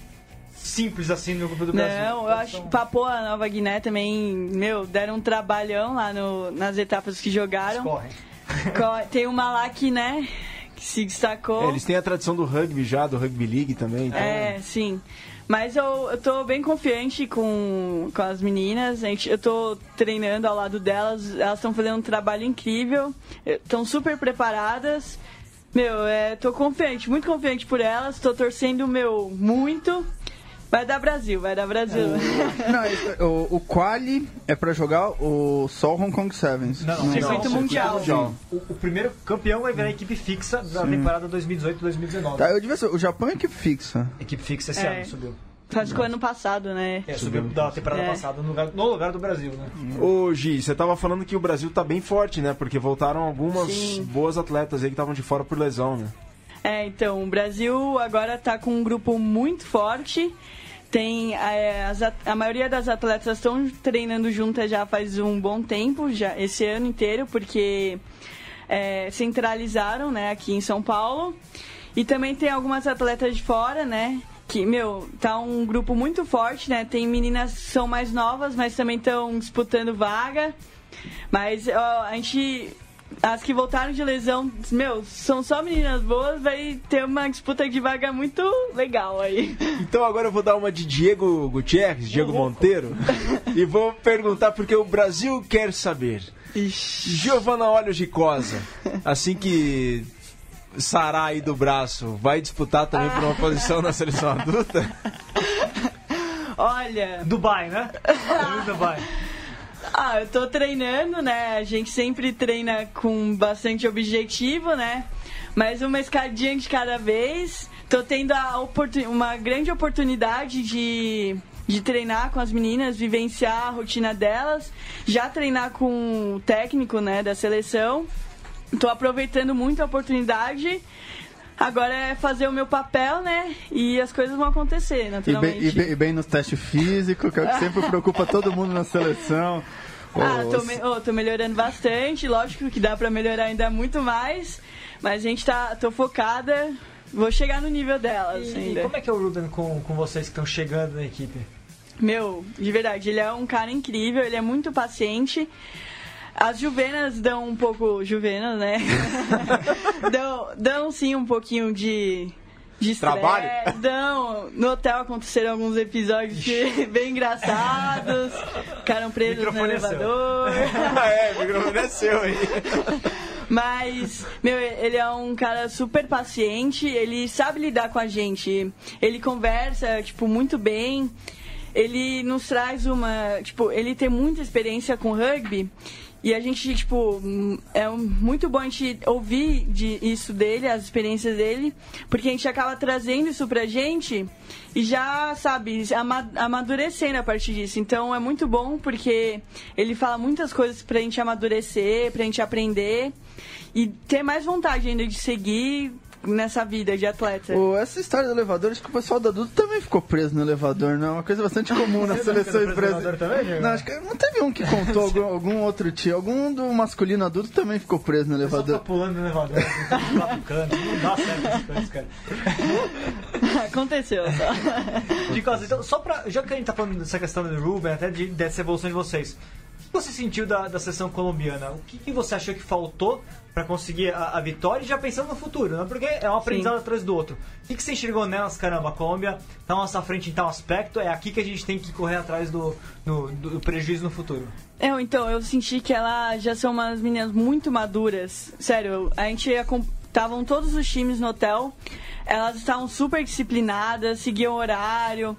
simples assim no grupo do Brasil. Não, eu acho que Papua Nova Guiné também, meu, deram um trabalhão lá no, nas etapas que jogaram. correm. Co- Tem uma lá que, né, que se destacou. É, eles têm a tradição do rugby já, do rugby league também. então- É, sim. Mas eu, eu tô bem confiante com, com as meninas. Gente, eu tô treinando ao lado delas. Elas estão fazendo um trabalho incrível. Estão super preparadas. Meu, é, tô confiante, muito confiante por elas. Tô torcendo, meu, muito. Vai dar Brasil, vai dar Brasil. Não, é- o, o Quali é pra jogar o só o Hong Kong Sevens. Não, não, Circuito não, mundial. mundial. O, o primeiro campeão vai virar a equipe fixa da temporada 2018-2019. Tá, eu devia ser, o Japão é equipe fixa. Equipe fixa esse É. ano subiu. Classificou ano passado, né? É, subiu da temporada É. passada no lugar, no lugar do Brasil, né? Ô, Gi, você tava falando que o Brasil tá bem forte, né? Porque voltaram algumas Sim. boas atletas aí que estavam de fora por lesão, né? É, então, o Brasil agora tá com um grupo muito forte. Tem é, at- a maioria das atletas estão treinando juntas já faz um bom tempo, já esse ano inteiro, porque é, centralizaram, né, aqui em São Paulo. E também tem algumas atletas de fora, né? Que, meu, tá um grupo muito forte, né? Tem meninas que são mais novas, mas também estão disputando vaga. Mas ó, a gente. As que voltaram de lesão, meu, são só meninas boas, vai ter uma disputa de vaga muito legal aí. Então agora eu vou dar uma de Diego Gutierrez, Diego Monteiro, e vou perguntar porque o Brasil quer saber. Ixi. Giovana Olhos de Cosa, assim que sarar aí do braço, vai disputar também por uma posição na seleção adulta? Olha, Dubai, né? Dubai. Ah, eu tô treinando, né? A gente sempre treina com bastante objetivo, né? Mas uma escadinha de cada vez. Tô tendo uma grande oportunidade de, de treinar com as meninas, vivenciar a rotina delas, já treinar com o técnico, né, da seleção. Tô aproveitando muito a oportunidade. Agora é fazer o meu papel, né? E as coisas vão acontecer, E bem, naturalmente. e, bem, e bem nos testes físicos, que é o que sempre preocupa todo mundo na seleção. Ah, tô, me- ô, tô melhorando bastante. Lógico que dá pra melhorar ainda muito mais. Mas a gente tá. tô focada. vou chegar no nível delas E, ainda. como é que é o Ruben com, com vocês que estão chegando na equipe? Meu, de verdade, ele é um cara incrível, ele é muito paciente. As juvenas dão um pouco. Juvenas, né? dão, dão sim um pouquinho de. De Trabalho? Dão. No hotel aconteceram alguns episódios que- bem engraçados. Ficaram presos no Microfone é seu. elevador. é, o microfone é seu aí. Mas, meu, ele é um cara super paciente, ele sabe lidar com a gente. Ele conversa, tipo, muito bem. Ele nos traz uma. Tipo, ele tem muita experiência com rugby. E a gente, tipo, é muito bom a gente ouvir de isso dele, as experiências dele, porque a gente acaba trazendo isso pra gente e já, sabe, ama- amadurecendo a partir disso. Então é muito bom porque ele fala muitas coisas pra gente amadurecer, pra gente aprender e ter mais vontade ainda de seguir nessa vida de atleta. Ô, essa história do elevador, acho que o pessoal da adulto também ficou preso no elevador, não? É uma coisa bastante comum nas seleções elevador brasileiras. Não, acho que não teve um que contou algum, algum outro tio. Algum do masculino adulto também ficou preso no Só ficar elevador. pulando no elevador, pro canto, não dá certo essas coisas, cara. Aconteceu só. De casa, então, só pra. Já que a gente tá falando dessa questão do Ruben, até de- dessa evolução de vocês, você sentiu da, da seleção colombiana? O que, que você achou que faltou pra conseguir a, a vitória? E já pensando no futuro, né? Porque é um aprendizado atrás do outro. O que, que você enxergou nelas? Caramba, a Colômbia tá à nossa frente em tal aspecto, é aqui que a gente tem que correr atrás do, do, do prejuízo no futuro. Eu, então, eu senti que elas já são umas meninas muito maduras. Sério, a gente estavam todos os times no hotel, elas estavam super disciplinadas, seguiam horário.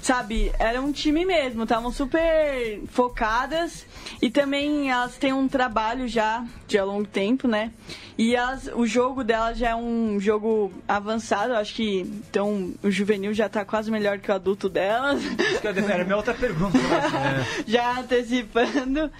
Sabe, era um time mesmo, estavam super focadas e também elas têm um trabalho já de há longo tempo, né? E elas, o jogo delas já é um jogo avançado, acho que então o juvenil já tá quase melhor que o adulto delas. Isso que eu- Era minha outra pergunta. né? já antecipando.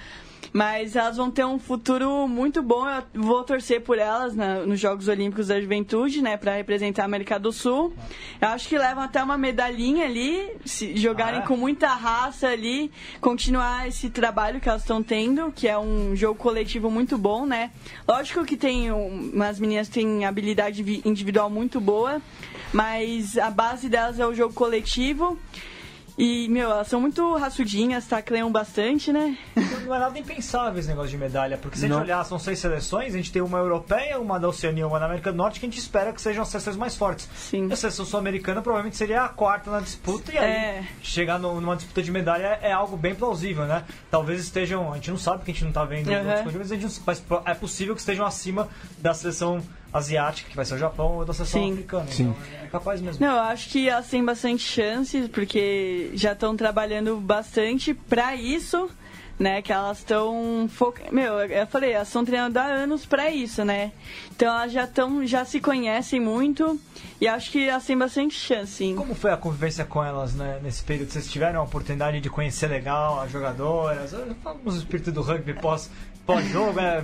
Mas elas vão ter um futuro muito bom. Eu vou torcer por elas na- nos Jogos Olímpicos da Juventude, né? Pra representar a América do Sul. Eu acho que levam até uma medalhinha ali, se jogarem Ah, é? com muita raça ali, continuar esse trabalho que elas estão tendo, que é um jogo coletivo muito bom, né? Lógico que tem um, umas meninas têm habilidade vi- individual muito boa, mas a base delas é o jogo coletivo. E, meu, elas são muito raçudinhas, tacleiam bastante, né? Não é nada impensável esse negócio de medalha, porque se a gente Não. olhar, são seis seleções, a gente tem uma europeia, uma da Oceania e uma da América do Norte, que a gente espera que sejam as seleções mais fortes. Sim. E a seleção sul-americana provavelmente seria a quarta na disputa, e aí É. chegar no- numa disputa de medalha é algo bem plausível, né? Talvez estejam, a gente não sabe porque a gente não tá vendo Uhum. mas, a gente não- mas é possível que estejam acima da seleção asiática, que vai ser o Japão, ou da seleção Sim. africana. Sim. Então é capaz mesmo. Não, eu acho que elas têm bastante chances, porque já estão trabalhando bastante pra isso, né? Que elas estão foca... Meu, eu falei, elas estão treinando há anos pra isso, né? Então elas já estão, já se conhecem muito e acho que elas têm bastante chance, sim. Como foi a convivência com elas né, nesse período? Vocês tiveram a oportunidade de conhecer legal as jogadoras? Falamos do espírito do rugby pós, pós-jogo, é,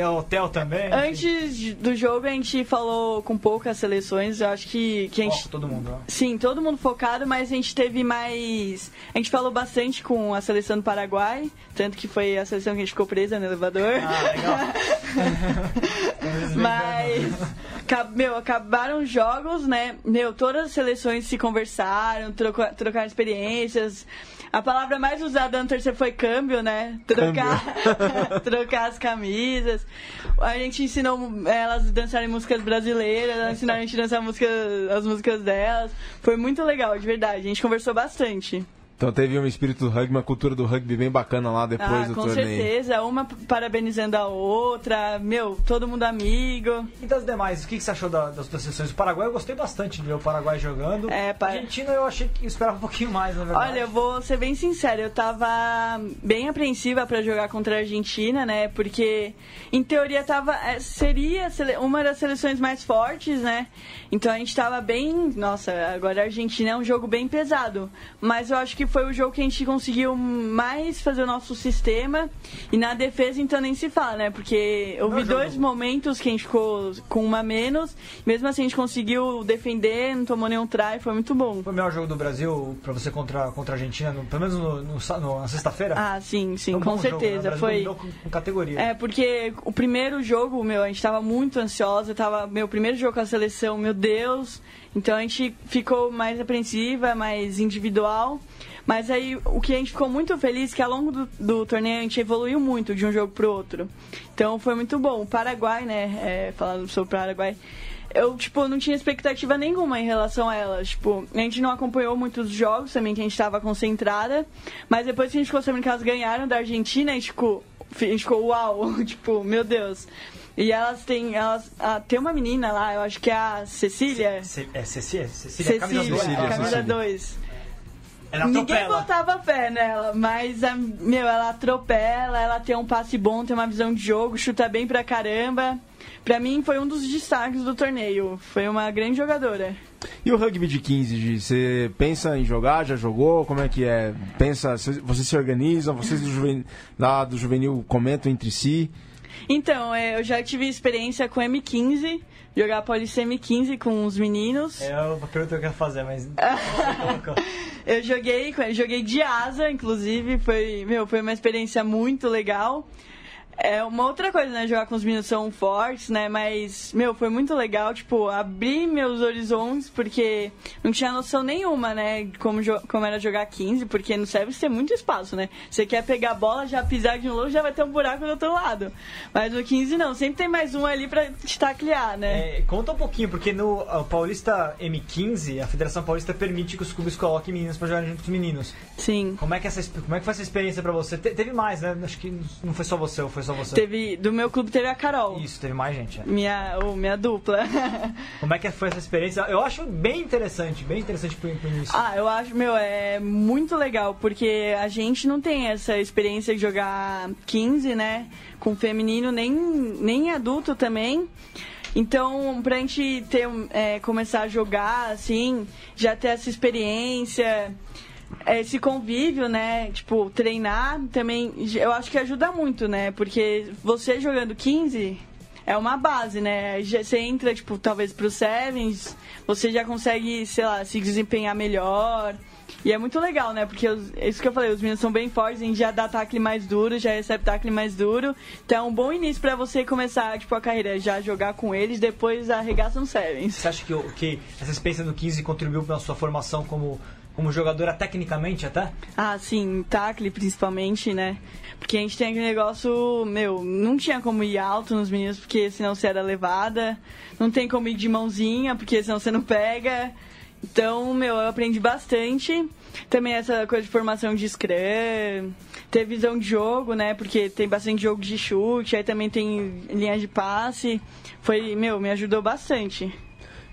é hotel também. Antes do jogo a gente falou com poucas seleções, eu acho que, que a gente Ó, todo mundo. ó. Sim, todo mundo focado, mas a gente teve mais. A gente falou bastante com a seleção do Paraguai, tanto que foi a seleção que a gente ficou presa no elevador. Ah, legal. Mas, meu, acabaram os jogos, né? Meu, todas as seleções se conversaram, troca- trocaram experiências. A palavra mais usada no terceiro foi câmbio, né? Trocar, trocar as camisas. A gente ensinou elas a dançarem músicas brasileiras, elas ensinaram a gente a dançar música, as músicas delas. Foi muito legal, de verdade. A gente conversou bastante. Então teve um espírito do rugby, uma cultura do rugby bem bacana lá depois ah, do com torneio. certeza. Uma parabenizando a outra. Meu, todo mundo amigo. E das demais, o que que você achou da- das outras seleções? O Paraguai eu gostei bastante de ver o Paraguai jogando. É, pa- Argentina eu achei que eu esperava um pouquinho mais, na verdade. Olha, eu vou ser bem sincera, eu tava bem apreensiva pra jogar contra a Argentina, né? Porque em teoria tava é, seria uma das seleções mais fortes, né? Então a gente tava bem, nossa, agora a Argentina é um jogo bem pesado, mas eu acho que que foi o jogo que a gente conseguiu mais fazer o nosso sistema. E na defesa, então, nem se fala, né? Porque houve jogo- dois momentos que a gente ficou com uma menos. Mesmo assim, a gente conseguiu defender, não tomou nenhum try, foi muito bom. Foi o melhor jogo do Brasil pra você contra, contra a Argentina, no- pelo menos no, no na sexta-feira? Ah, sim, sim, com jogo, né? Certeza. Brasil foi. com, com categoria. É, porque o primeiro jogo, meu, a gente tava muito ansiosa, tava meu primeiro jogo com a seleção, meu Deus. Então a gente ficou mais apreensiva, mais individual. Mas aí o que a gente ficou muito feliz é que ao longo do, do torneio a gente evoluiu muito de um jogo pro outro. Então foi muito bom. O Paraguai, né, é, falando sobre o Paraguai, eu, tipo, não tinha expectativa nenhuma em relação a elas. Tipo, a gente não acompanhou muitos jogos também, que a gente tava concentrada. Mas depois que a gente ficou sabendo que elas ganharam da Argentina, a gente ficou, a gente ficou uau, tipo, meu Deus. E elas têm, elas, ah, tem uma menina lá, eu acho que é a Cecília. Ce- é Cecília? Cecília, camisa Cecília, camisa Cecília. 2. Ela Ninguém atropela. botava fé nela, mas, a, meu, ela atropela, ela tem um passe bom, tem uma visão de jogo, chuta bem pra caramba. Pra mim, foi um dos destaques do torneio. Foi uma grande jogadora. E o rugby de 15, Gi? Você pensa em jogar? Já jogou? Como é que é? Pensa, cê- vocês se organizam? Vocês do juvenil, lá do juvenil comentam entre si? Então, é, eu já tive experiência com M15, jogar Police M15 com os meninos. É uma pergunta que eu quero fazer, mas. Eu joguei, joguei de asa, inclusive, foi, meu, foi uma experiência muito legal. É uma outra coisa, né? Jogar com os meninos são fortes, né? Mas, meu, foi muito legal, tipo, abrir meus horizontes, porque não tinha noção nenhuma, né? Como, como era jogar 15, porque no Sevens tem muito espaço, né? Você quer pegar a bola, já pisar de novo, já vai ter um buraco do outro lado. Mas no 15 não, sempre tem mais um ali pra te taclear, né? É, conta um pouquinho, porque no Paulista M15, a Federação Paulista permite que os clubes coloquem meninas pra jogarem junto com os meninos. Sim. Como é que, essa, como é que foi essa experiência pra você? Te- teve mais, né? Acho que não foi só você, foi só você? Teve, do meu clube teve a Carol. Isso, teve mais gente. é. Minha, o, minha dupla. Como é que foi essa experiência? Eu acho bem interessante, bem interessante pro, pro início. Ah, eu acho, meu, é muito legal, porque a gente não tem essa experiência de jogar 15, né? Com feminino, nem, nem adulto também. Então, pra gente ter, é, começar a jogar, assim, já ter essa experiência, esse convívio, né? Tipo, treinar também, eu acho que ajuda muito, né? Porque você jogando 15 é uma base, né? Você entra, tipo, talvez pro Sevens, você já consegue, sei lá, se desempenhar melhor. E é muito legal, né? Porque os- é isso que eu falei, os meninos são bem fortes, a gente já dá tackle mais duro, já recebe tackle mais duro. Então é um bom início pra você começar, tipo, a carreira, já jogar com eles, depois arregaça no Sevens. Você acha que, que essa experiência no 15 contribuiu pra sua formação como, como jogadora tecnicamente até? Ah, sim, tackle principalmente, né? Porque a gente tem aquele negócio, meu, não tinha como ir alto nos meninos, porque senão você era levada. Não tem como ir de mãozinha, porque senão você não pega. Então, meu, eu aprendi bastante. Também essa coisa de formação de scrum, ter visão de jogo, né? Porque tem bastante jogo de chute, aí também tem linha de passe. Foi, meu, me ajudou bastante.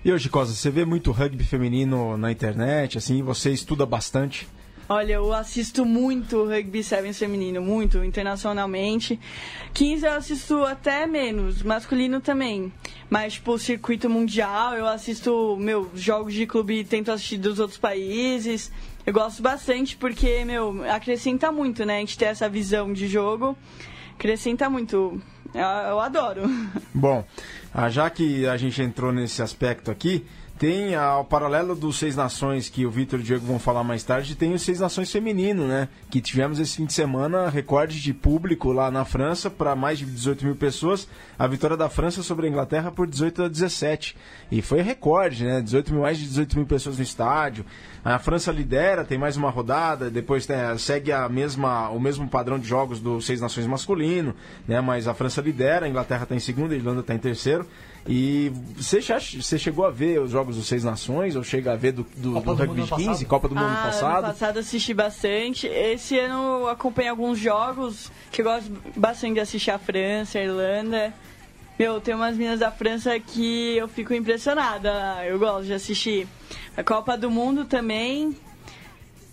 E hoje, Cosa, você vê muito rugby feminino na internet, assim, você estuda bastante. Olha, eu assisto muito rugby sevens feminino, muito, internacionalmente. 15 eu assisto até menos, masculino também. Mas, tipo, circuito mundial, eu assisto, meu, jogos de clube, tento assistir dos outros países. Eu gosto bastante porque, meu, acrescenta muito, né? A gente ter essa visão de jogo. Acrescenta muito. Eu, eu adoro. Bom, ah, já que a gente entrou nesse aspecto aqui, tem ao paralelo dos Seis Nações, que o Vitor e o Diego vão falar mais tarde, tem os Seis Nações Feminino, né? Que tivemos esse fim de semana recorde de público lá na França para mais de 18 mil pessoas. A vitória da França sobre a Inglaterra por 18 a 17. E foi recorde, né? 18 mil, mais de 18 mil pessoas no estádio. A França lidera, tem mais uma rodada, depois né, segue a mesma, o mesmo padrão de jogos do Seis Nações masculino, né? Mas a França lidera, a Inglaterra está em segundo, a Irlanda está em terceiro. E você, já, você chegou a ver os jogos dos Seis Nações, ou chega a ver do, do, Copa do do Rugby Mundo de ano 15, passado? Copa do Mundo ah, passado? Ano passado assisti bastante. Esse ano eu acompanhei alguns jogos que eu gosto bastante de assistir a França, a Irlanda. Meu, tem umas meninas da França que eu fico impressionada. Eu gosto de assistir. A Copa do Mundo também.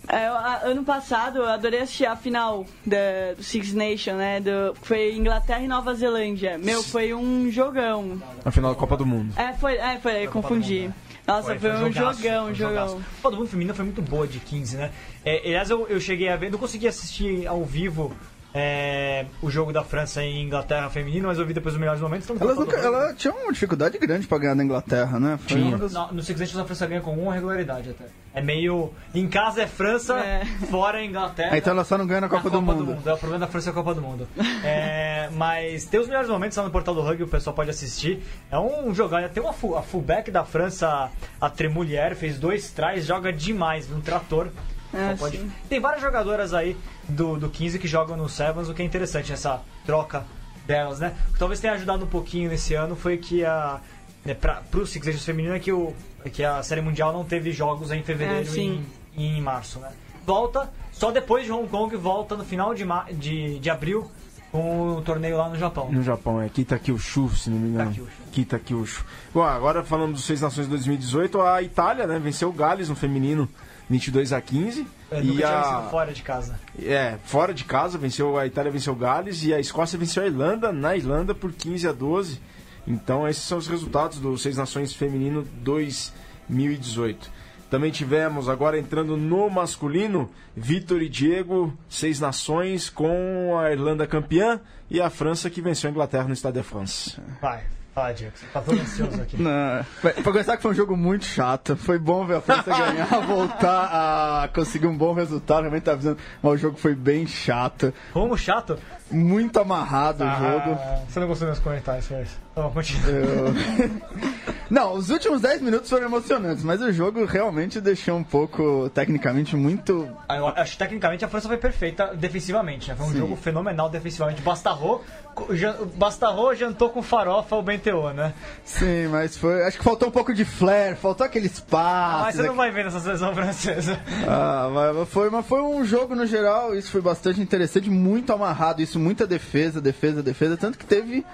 É, a- ano passado eu adorei assistir a final da, do Six Nations, né? Do, foi Inglaterra e Nova Zelândia. Meu, foi um jogão. Na final da Copa do Mundo. É, foi, é, foi, confundi. Mundo, Nossa, foi, um jogaço, jogão, foi um jogaço. jogão. A Copa do Mundo Feminina foi muito boa de 15, né? É, aliás, eu, eu cheguei a ver, não consegui assistir ao vivo é, o jogo da França e Inglaterra feminino, mas eu vi depois os melhores momentos. Então Elas Copa nunca, do Mundo. ela tinha uma dificuldade grande pra ganhar da Inglaterra, né? Foi Tinha. das- No, no Six Nations a França ganha com uma regularidade até. É meio. Em casa é França, É. fora é Inglaterra. Ah, então ela só não ganha na Na Copa, do, mundo. É o problema da França é a Copa do Mundo. É, mas tem os melhores momentos lá no portal do rugby, o pessoal pode assistir. É um jogar. Tem uma full, a fullback da França, a Tremoulière, fez dois tries, joga demais, um trator. Ah, pode-. Tem várias jogadoras aí do, do 15 que jogam no Sevens, o que é interessante, essa troca delas, né? O que talvez tenha ajudado um pouquinho nesse ano foi que a. Né, pra, pro Six Nations feminino é que, o, é que a Série Mundial não teve jogos em fevereiro É, e em, em março, né? Volta, só depois de Hong Kong, volta no final de, ma- de, de abril com o torneio lá no Japão. No Japão, é Kitakyushu, se não me engano. Kitakyushu. Kitakyushu. Bom, agora falando dos Seis Nações 2018, a Itália, né, venceu o Gales no feminino 22 a 15. É, e a... fora de casa. É, fora de casa, venceu a Itália venceu o Gales e a Escócia venceu a Irlanda na Irlanda por 15 a 12. Então esses são os resultados do Seis Nações Feminino 2018. Também tivemos, agora entrando no masculino, Vitor e Diego, Seis Nações, com a Irlanda campeã e a França que venceu a Inglaterra no Stade de France. Vai, fala, Diego. Você tá todo ansioso aqui. Não, pra pra começar que foi um jogo muito chato. Foi bom ver a França ganhar, voltar a conseguir um bom resultado. Realmente tá avisando. Mas o jogo foi bem chato. Como chato? Muito amarrado o jogo. Ah, você não gostou dos meus comentários, isso. Então, continua. Eu- Não, os últimos 10 minutos foram emocionantes, mas o jogo realmente deixou um pouco, tecnicamente, muito. Ah, Eu acho que tecnicamente a França foi perfeita defensivamente, né? Foi um Sim. jogo fenomenal defensivamente. Bastarro, jan- Bastarro jantou com farofa o Benteô, né? Sim, mas foi. Acho que faltou um pouco de flair, faltou aquele espaço. Mas você não vai ver nessa seleção francesa. Ah, mas foi, mas foi um jogo no geral, isso foi bastante interessante, muito amarrado, isso, muita defesa, defesa, defesa, tanto que teve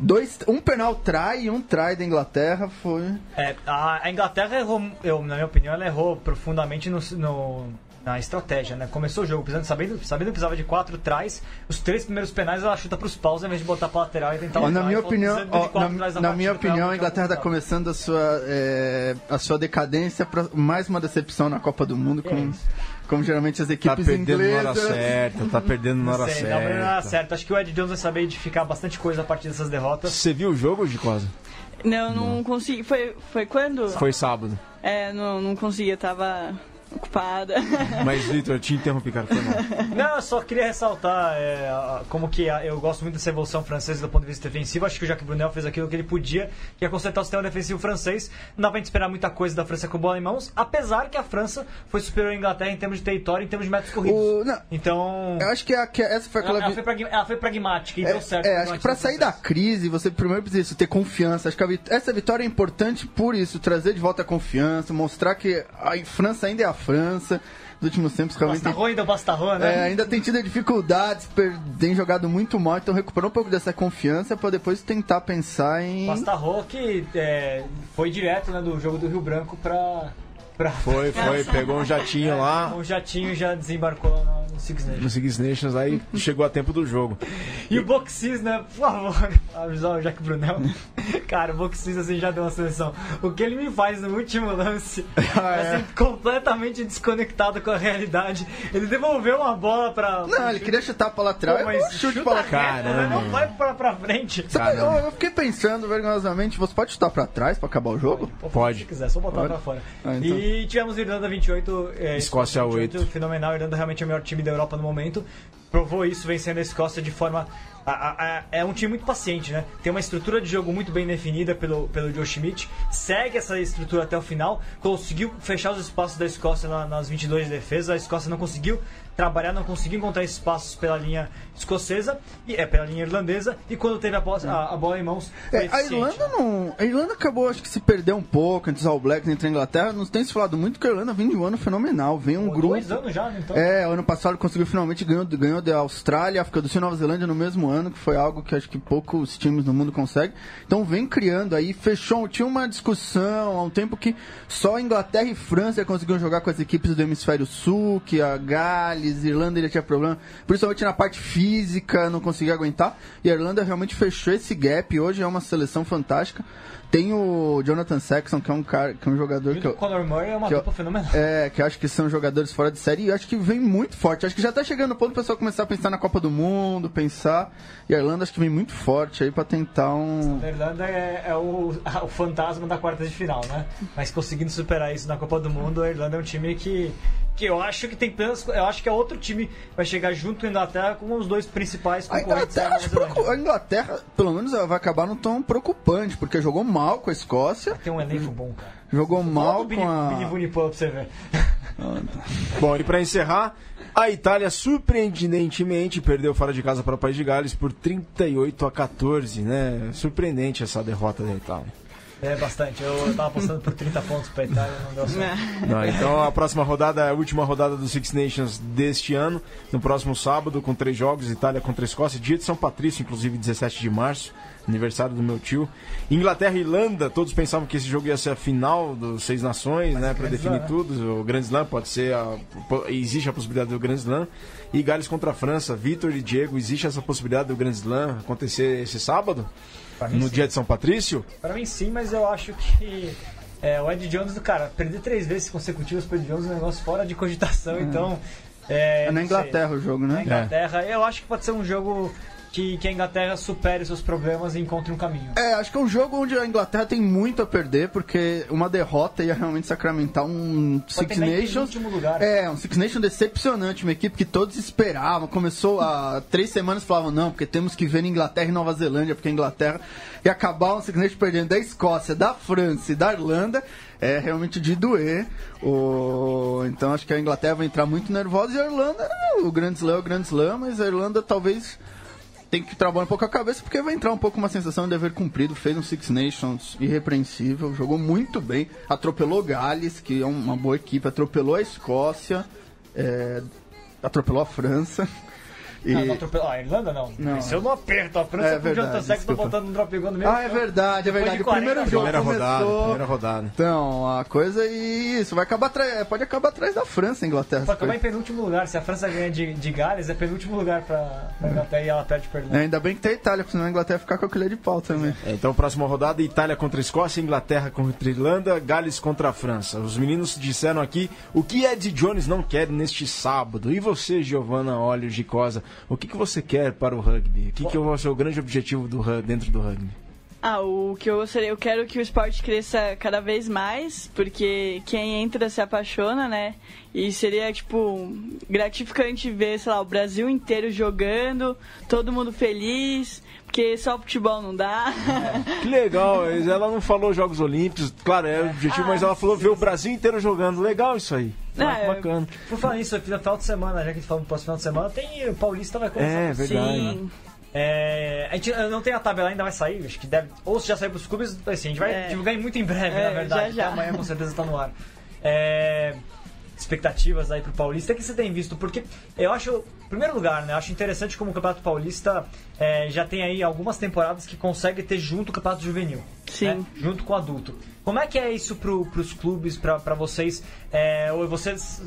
dois, um penal try e um try da Inglaterra, foi... É, a, a Inglaterra errou, eu, na minha opinião, ela errou profundamente no, no- na estratégia, né? Começou o jogo precisando, sabendo, sabendo que precisava de quatro trás, os três primeiros penais ela chuta pros paus ao invés de botar pra lateral e tentar na minha opinião, ó, na, na minha opinião, a Inglaterra está começando a sua, é, a sua decadência para mais uma decepção na Copa do Mundo, como, isso? Como geralmente as Tá equipes perdendo na hora certa, tá perdendo na hora Não sei, não, mas não era certa. certo. Acho que o Ed Jones vai saber edificar bastante coisa a partir dessas derrotas. Você viu o jogo, Gicosa? Não, não consegui. Foi, foi quando? Foi sábado. É, não, não conseguia, tava ocupada. Mas, Vitor, eu te interrompi, cara. Foi mal. Não, eu só queria ressaltar é, como que a- eu gosto muito dessa evolução francesa do ponto de vista defensivo. Acho que o Jacques Brunel fez aquilo que ele podia, que é consertar o sistema defensivo francês. Não dá pra gente esperar muita coisa da França com bola em mãos, apesar que a França foi superior à Inglaterra em termos de território e em termos de metros corridos. O- não, Então, eu acho que, a- que essa foi aquela... ela, ela foi pragma- ela foi pragmática e É, deu certo. é, acho que pra sair da crise, você primeiro precisa ter confiança. Acho que vit- essa vitória é importante por isso, trazer de volta a confiança, mostrar que a França ainda é a França. Nos últimos tempos, realmente. Bastarro ainda Bastarro, né? é, ainda tem tido dificuldades, tem jogado muito mal, então recuperar um pouco dessa confiança pra depois tentar pensar em. Bastarro que é, foi direto né, do jogo do Rio Branco pra. Pra Foi, foi, pegou um jatinho lá o jatinho já desembarcou lá no Six Nations. no Six Nations, aí chegou a tempo do jogo. E o Boxis, né? Por favor, avisar o Jack Brunel. Cara, o Boxis assim já deu uma seleção. O que ele me faz no último lance Ah, é assim, completamente desconectado com a realidade. Ele devolveu uma bola pra. Não, ele queria chutar pra lateral, Pô, Pô, mas chute chuta pra reto, né? Caramba. Não vai pra, pra frente. Sabe, eu, Caramba. eu fiquei pensando vergonhosamente, você pode chutar pra trás pra acabar o jogo? Pode. Se quiser, só botar Pode. pra fora. Ah, então. E tivemos Irlanda 28, é, Escócia 8. Fenomenal, Irlanda realmente é o melhor time da Europa no momento. Provou isso vencendo a Escócia de forma. a- a- a- é um time muito paciente, né? Tem uma estrutura de jogo muito bem definida pelo, pelo Joe Schmidt. Segue essa estrutura até o final. Conseguiu fechar os espaços da Escócia na- nas 22 de defesa. A Escócia não conseguiu trabalhar, não conseguiu encontrar espaços pela linha escocesa e é pela linha irlandesa. E quando teve a, bola- a- a bola em mãos, É, a. Irlanda não. A Irlanda acabou, acho que se perdeu um pouco entre os All Blacks entre a Inglaterra. Não tem se falado muito que a Irlanda vem de um ano fenomenal. Vem um Pô, grupo. Dois anos já? Então. É, o ano passado conseguiu finalmente ganhou, ganhou da Austrália, África do Sul e Nova Zelândia no mesmo ano, que foi algo que acho que poucos times no mundo conseguem. Então vem criando aí, fechou. Tinha uma discussão há um tempo que só Inglaterra e França conseguiam jogar com as equipes do hemisfério sul, que a Gales, Irlanda ele tinha problema, principalmente na parte física, não conseguia aguentar. E a Irlanda realmente fechou esse gap. Hoje é uma seleção fantástica. Tem o Jonathan Saxon, que é um cara, que é um jogador E que o eu, Conor Murray é uma dupla fenomenal. é, que eu acho que são jogadores fora de série e eu acho que vem muito forte. Acho que já tá chegando no ponto do pessoal começar a pensar na Copa do Mundo, pensar. E a Irlanda acho que vem muito forte aí pra tentar um. A Irlanda é, é o, o fantasma da quarta de final, né? Mas conseguindo superar isso na Copa do Mundo, a Irlanda é um time que, que eu acho que tem planos. Eu acho que é outro time que vai chegar junto com a Inglaterra como os dois principais A concorrentes da Inglaterra, a Inglaterra, pelo menos, ela vai acabar num tom preocupante, porque jogou mal com a Escócia, Tem um elenco bom, cara. jogou Fala mal Billy, com Billy a. Vunipola pra você ver. Bom, e para encerrar, a Itália surpreendentemente perdeu fora de casa para o País de Gales por 38 a 14, né? Surpreendente essa derrota da Itália. É bastante. Eu tava apostando por 30 pontos pra Itália, não deu certo. Não, então a próxima rodada é a última rodada do Six Nations deste ano, no próximo sábado, com três jogos, Itália contra a Escócia, dia de São Patrício, inclusive 17 de março, aniversário do meu tio. Inglaterra e Irlanda, todos pensavam que esse jogo ia ser a final dos Seis Nações, né, para Grand definir Slam, né? tudo. O Grand Slam pode ser, a, existe a possibilidade do Grand Slam. E Gales contra a França, Vitor e Diego, existe essa possibilidade do Grand Slam acontecer esse sábado, Pra no sim. dia de São Patrício? Pra mim sim, mas eu acho que é, o Ed Jones, cara, perder três vezes consecutivas pro Ed Jones é um negócio fora de cogitação, então. É, É na não sei. Inglaterra o jogo, Na né? Inglaterra, eu acho que pode ser um jogo que, que a Inglaterra supere seus problemas e encontre um caminho. É, acho que é um jogo onde a Inglaterra tem muito a perder, porque uma derrota ia realmente sacramentar um Six terminar em Nations. lugar. É, um Six Nations decepcionante, uma equipe que todos esperavam. Começou há três semanas falavam, não, porque temos que ver Inglaterra e Nova Zelândia, porque a Inglaterra ia acabar um Six Nations perdendo da Escócia, da França e da Irlanda. É realmente de doer. O... Então acho que a Inglaterra vai entrar muito nervosa e a Irlanda, o Grand Slam é o Grand Slam, mas a Irlanda talvez tem que trabalhar um pouco a cabeça porque vai entrar um pouco uma sensação de dever cumprido. Fez um Six Nations irrepreensível, jogou muito bem, atropelou Gales, que é uma boa equipe, atropelou a Escócia, é, atropelou a França. E... Ah, não atropelou- ah, a Irlanda não. Não. Venceu no aperto. A França É com o verdade, Jonathan Sexton desculpa. botando um drop goal no meio. Ah, é verdade, é verdade. de O primeiro 40 jogo Primeira rodada, começou... primeira rodada. Então, a coisa e isso vai acabar atrás, pode acabar atrás da França, Inglaterra. Pode acabar em penúltimo lugar. Se a França ganha de, de Gales, é penúltimo lugar pra, pra Inglaterra e ela perde pra Irlanda. É, ainda bem que tem a Itália, porque senão a Inglaterra ficar com a colher de pau também. É, Então, próxima rodada: Itália contra a Escócia, Inglaterra contra a Irlanda, Gales contra a França. Os meninos disseram aqui o que Ed Jones não quer neste sábado. E você, Giovanna Olho Gicosa, o que, que você quer para o rugby? O que, que é o seu grande objetivo do, dentro do rugby? Ah, o que eu gostaria, eu quero que o esporte cresça cada vez mais, porque quem entra se apaixona, né? E seria, tipo, gratificante ver, sei lá, o Brasil inteiro jogando, todo mundo feliz, porque só futebol não dá. Que legal, ela não falou Jogos Olímpicos, claro, é o objetivo, mas ela falou ver o Brasil inteiro jogando. Legal isso aí. Ah, é. bacana. Por falar nisso, no final de semana, já que a gente falou no próximo final de semana, tem o Paulista vai começar. É, verdade. Sim. É, a gente não tem a tabela ainda, vai sair, acho que deve. Ou se já saiu pros clubes, assim, a gente vai É. divulgar muito em breve, É, na verdade. já, já. Até amanhã com certeza tá no ar. É, expectativas aí pro Paulista, o que você tem visto? Porque eu acho, em primeiro lugar, né, eu acho interessante como o Campeonato Paulista é, já tem aí algumas temporadas que consegue ter junto o Campeonato Juvenil. Sim. né, junto com o adulto. Como é que é isso pro, pros clubes, pra, pra vocês? É, ou vocês.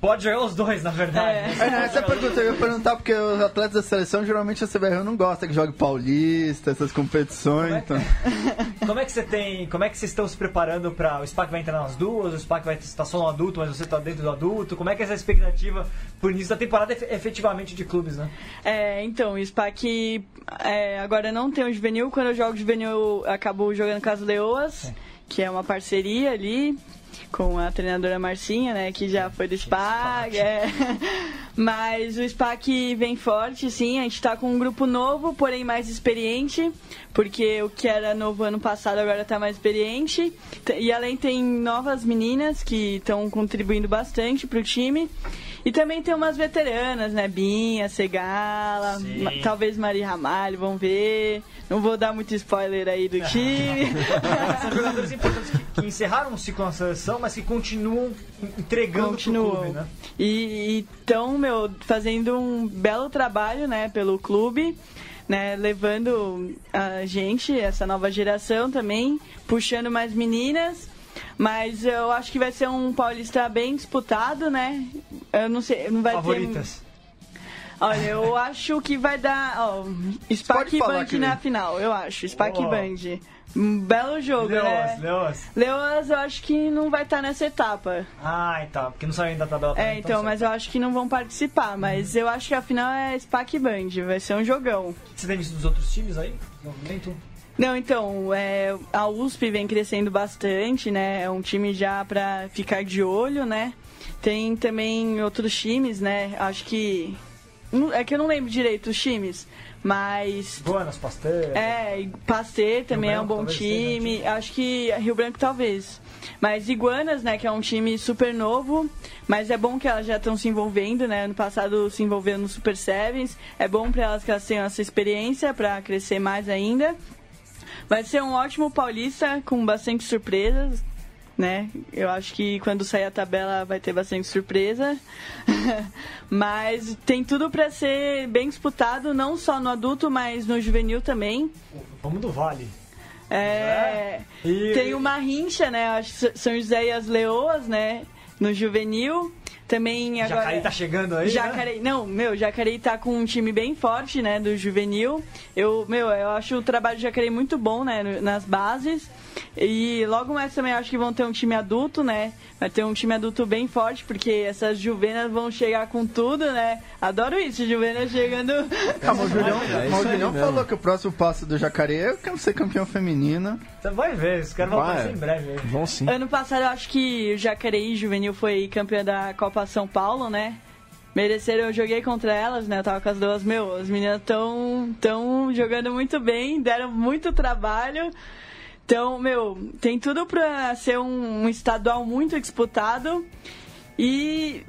Pode jogar os dois, na verdade. É. É, essa pergunta eu ia perguntar porque os atletas da seleção geralmente a CBR não gosta que jogue paulista, essas competições. Como é Então. Como é que você tem. Como é que vocês estão se preparando para O SPAC vai entrar nas duas, o SPAC vai estar só no adulto, mas você está dentro do adulto. Como é que é essa expectativa por início da temporada efe- efetivamente de clubes, né? É, então, o SPAC é, agora não tem o juvenil. Quando eu jogo juvenil, eu acabo jogando com as Leoas, que é uma parceria ali com a treinadora Marcinha, né, que já foi do SPAC. é. Mas o SPAC vem forte, sim. A gente tá com um grupo novo, porém mais experiente, porque o que era novo ano passado agora tá mais experiente. E além tem novas meninas que estão contribuindo bastante pro time. E também tem umas veteranas, né? Binha, Segala, ma- talvez Maria Ramalho, vamos ver. Não vou dar muito spoiler aí do time. São jogadores importantes que, que encerraram um ciclo na seleção, mas que continuam entregando Continuam. pro clube, né? E estão, meu, fazendo um belo trabalho, né, pelo clube, né, levando a gente, essa nova geração também, puxando mais meninas. Mas eu acho que vai ser um paulista bem disputado, né? Eu não sei, não vai Favoritas. ter. Olha, eu acho que vai dar, ó, Spac pode e falar Band na final, eu acho. Spac e Ó. Band. Um belo jogo, Leoas, né? Leoas. Leoas eu acho que não vai estar nessa etapa. Ah, tá. Porque não saiu ainda da tabela. É, também, então, mas eu acho que não vão participar. Mas eu acho que a final é Spac Band, vai ser um jogão. Você tem visto dos outros times aí? Movimento? Não, então, é, a USP vem crescendo bastante, né? É um time já pra ficar de olho, né? Tem também outros times, né? Acho que. É que eu não lembro direito os times, mas. Buenas, Pasteur. É, Pasteur também é um Branco bom seja um time. time. Acho que Rio Branco talvez. Mas Iguanas, né, que é um time super novo, mas é bom que elas já estão se envolvendo, né? Ano passado se envolveram no Super Sevens. É bom para elas que elas tenham essa experiência para crescer mais ainda. Vai ser um ótimo paulista com bastante surpresas, né? Eu acho que quando sair a tabela vai ter bastante surpresa. mas tem tudo para ser bem disputado, não só no adulto, mas no juvenil também. Vamos do Vale. É, E- tem uma rincha, né? Acho São José e as Leoas, né? No juvenil. Também agora. Jacareí tá chegando aí, né? Jacareí, não, meu, Jacareí tá com um time bem forte, né, do juvenil. Eu, meu, eu acho o trabalho do Jacareí muito bom, né, nas bases. E logo mais também acho que vão ter um time adulto, né? Vai ter um time adulto bem forte, porque essas juvenas vão chegar com tudo, né? Adoro isso, juvenas chegando. Mas o Julião, É isso o Julião mesmo. falou que o próximo passo do Jacaré é eu quero ser campeão feminina. Você vai ver, os caras vão aparecer em breve aí. Vão sim. Ano passado eu acho que o Jacareí Juvenil foi campeã da Copa São Paulo, né? Mereceram, eu joguei contra elas, né? Eu tava com as duas, meu, as meninas tão, tão jogando muito bem, deram muito trabalho. Então, meu, tem tudo pra ser um, um estadual muito disputado. E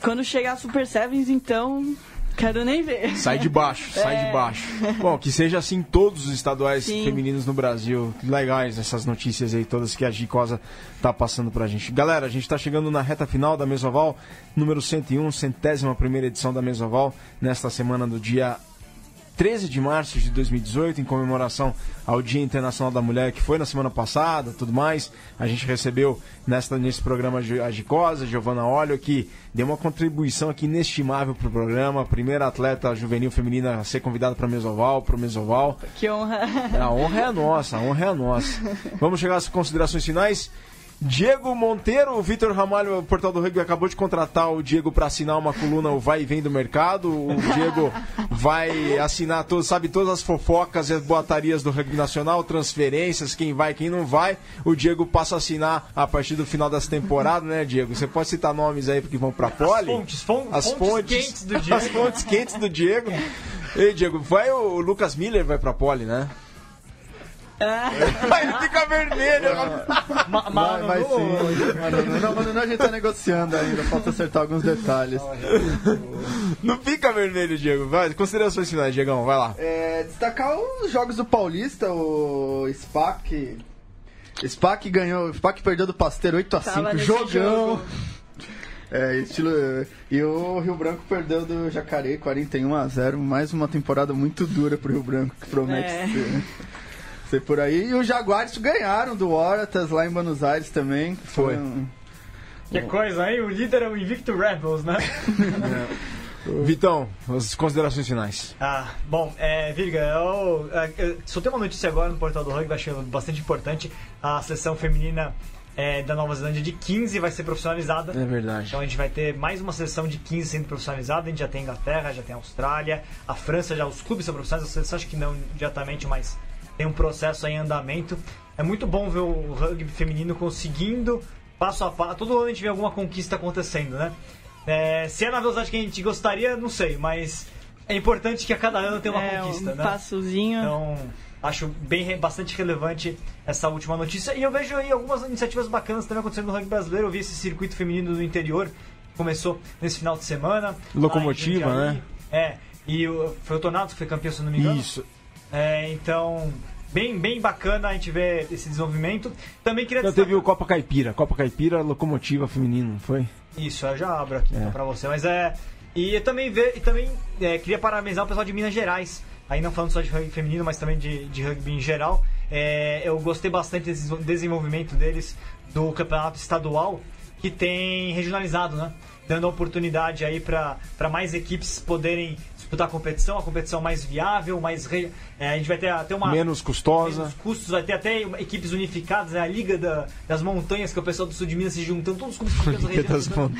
quando chegar a Super Sevens, então, quero nem ver. Sai de baixo, sai É. de baixo. Bom, que seja assim todos os estaduais Sim. femininos no Brasil. Legais essas notícias aí todas que a Gicosa tá passando pra gente. Galera, a gente tá chegando na reta final da Mesoval, número 101, centésima primeira edição da Mesoval, nesta semana do dia 13 de março de 2018, em comemoração ao Dia Internacional da Mulher, que foi na semana passada, tudo mais. A gente recebeu nesta, nesse programa a Gicosa, Giovana Olho, que deu uma contribuição aqui inestimável pro programa. Primeira atleta juvenil feminina a ser convidada para Mesoval, pro Mesoval. Que honra. A honra é a nossa, a honra é a nossa. Vamos chegar às considerações finais. Diego Monteiro, o Vitor Ramalho, o Portal do Rugby, acabou de contratar o Diego para assinar uma coluna, o Vai e Vem do Mercado. O Diego vai assinar, todo, sabe, todas as fofocas e as boatarias do rugby nacional, transferências, quem vai, quem não vai. O Diego passa a assinar a partir do final dessa temporada, né, Diego? Você pode citar nomes aí que vão para Poli? fontes, fon- as fontes fontes quentes do Diego. As fontes quentes do Diego. Ei, Diego, vai o Lucas Miller vai para Poli, né? Aí ele fica vermelho. Ma Vai, Manu, vai sim. Não, a gente tá negociando ainda, falta acertar alguns detalhes. Não fica vermelho, Diego. Vai, considerações finais, Diegão, vai lá. É, destacar os jogos do Paulista, o SPAC. SPAC ganhou, SPAC perdeu do Pasteiro 8 a 5 Tava nesse jogão. jogo. É, estilo. E o Rio Branco perdeu do Jacaré 41 a 0 mais uma temporada muito dura pro Rio Branco, que promete É. ser, ser por aí. E os Jaguares ganharam do Oratas lá em Buenos Aires também. que Foi. um- Que coisa, hein? O líder é o Invicto Rebels, né? Vitão, as considerações finais. Ah, bom, é, Virga, eu, é, eu soltei uma notícia agora no portal do rugby, achei bastante importante. A seleção feminina é, da Nova Zelândia de 15 vai ser profissionalizada. É verdade. Então a gente vai ter mais uma seleção de 15 sendo profissionalizada. A gente já tem Inglaterra, já tem Austrália, a França, já os clubes são profissionais, a seleção acho que não diretamente, mas tem um processo aí em andamento. É muito bom ver o rugby feminino conseguindo, passo a passo. Todo ano a gente vê alguma conquista acontecendo, né? É, se é na velocidade que a gente gostaria, não sei, mas é importante que a cada ano tenha uma é, conquista, um né? passozinho. Então, acho bem bastante relevante essa última notícia. E eu vejo aí algumas iniciativas bacanas também acontecendo no rugby brasileiro. Eu vi esse circuito feminino do interior, que começou nesse final de semana. Locomotiva, né? É, e o, foi o Tornados que foi campeão, se não me engano. Isso. É, então, bem, bem bacana a gente ver esse desenvolvimento. Também queria Então teve o Copa Caipira. Copa Caipira, locomotiva feminino, não foi? Isso, eu já abro aqui então, pra você. Mas é. E eu também, ver, e também é, queria parabenizar o pessoal de Minas Gerais. Aí não falando só de rugby feminino, mas também de, de rugby em geral. É, eu gostei bastante desse desenvolvimento deles do campeonato estadual, que tem regionalizado, né? Dando oportunidade aí para mais equipes poderem disputar a competição, a competição mais viável, mais re... é, a gente vai ter até uma Menos custosa. menos custos, vai ter até equipes unificadas, né? a Liga da- das Montanhas, que é o pessoal do sul de Minas se juntando, todos os clubes pequenos da região das juntando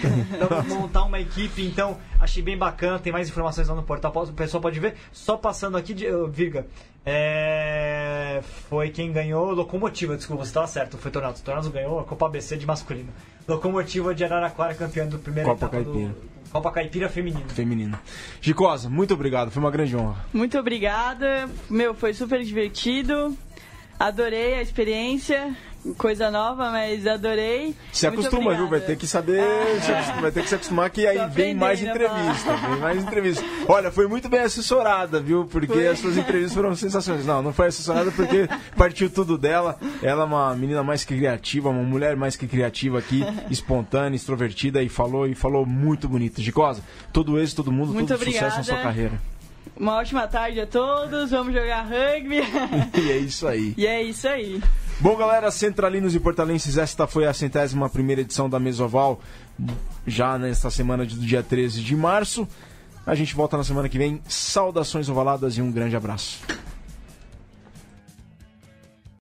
Montanhas. montar uma equipe, então achei bem bacana, tem mais informações lá no portal, o pessoal pode ver. Só passando aqui, de, uh, Virga, é, foi quem ganhou Locomotiva, desculpa, você estava certo, foi Tornados. Tornados ganhou a Copa ABC de masculino. Locomotiva de Araraquara, campeã do primeiro etapa Caipira. do Copa Caipira feminino. Feminino. Gicosa, muito obrigado, foi uma grande honra. Muito obrigada. Meu, foi super divertido. Adorei a experiência. Coisa nova, mas adorei. Se Muito acostuma, viu? Vai obrigada. ter que saber, acostuma- vai ter que se acostumar que aí vem mais a entrevista, vem mais entrevista. Olha, foi muito bem assessorada, viu? Porque Foi. as suas entrevistas foram sensacionais. Não, não foi assessorada porque partiu tudo dela. Ela é uma menina mais que criativa, uma mulher mais que criativa aqui, espontânea, extrovertida e falou e falou muito bonito. Gicosa, todo êxito, todo mundo, Muito todo sucesso na obrigada. sua carreira. Uma ótima tarde a todos. Vamos jogar rugby. E é isso aí. e é isso aí. Bom, galera, centralinos e portalenses, esta foi a centésima primeira edição da Mesoval, já nesta semana do dia 13 de março. A gente volta na semana que vem. Saudações ovaladas e um grande abraço.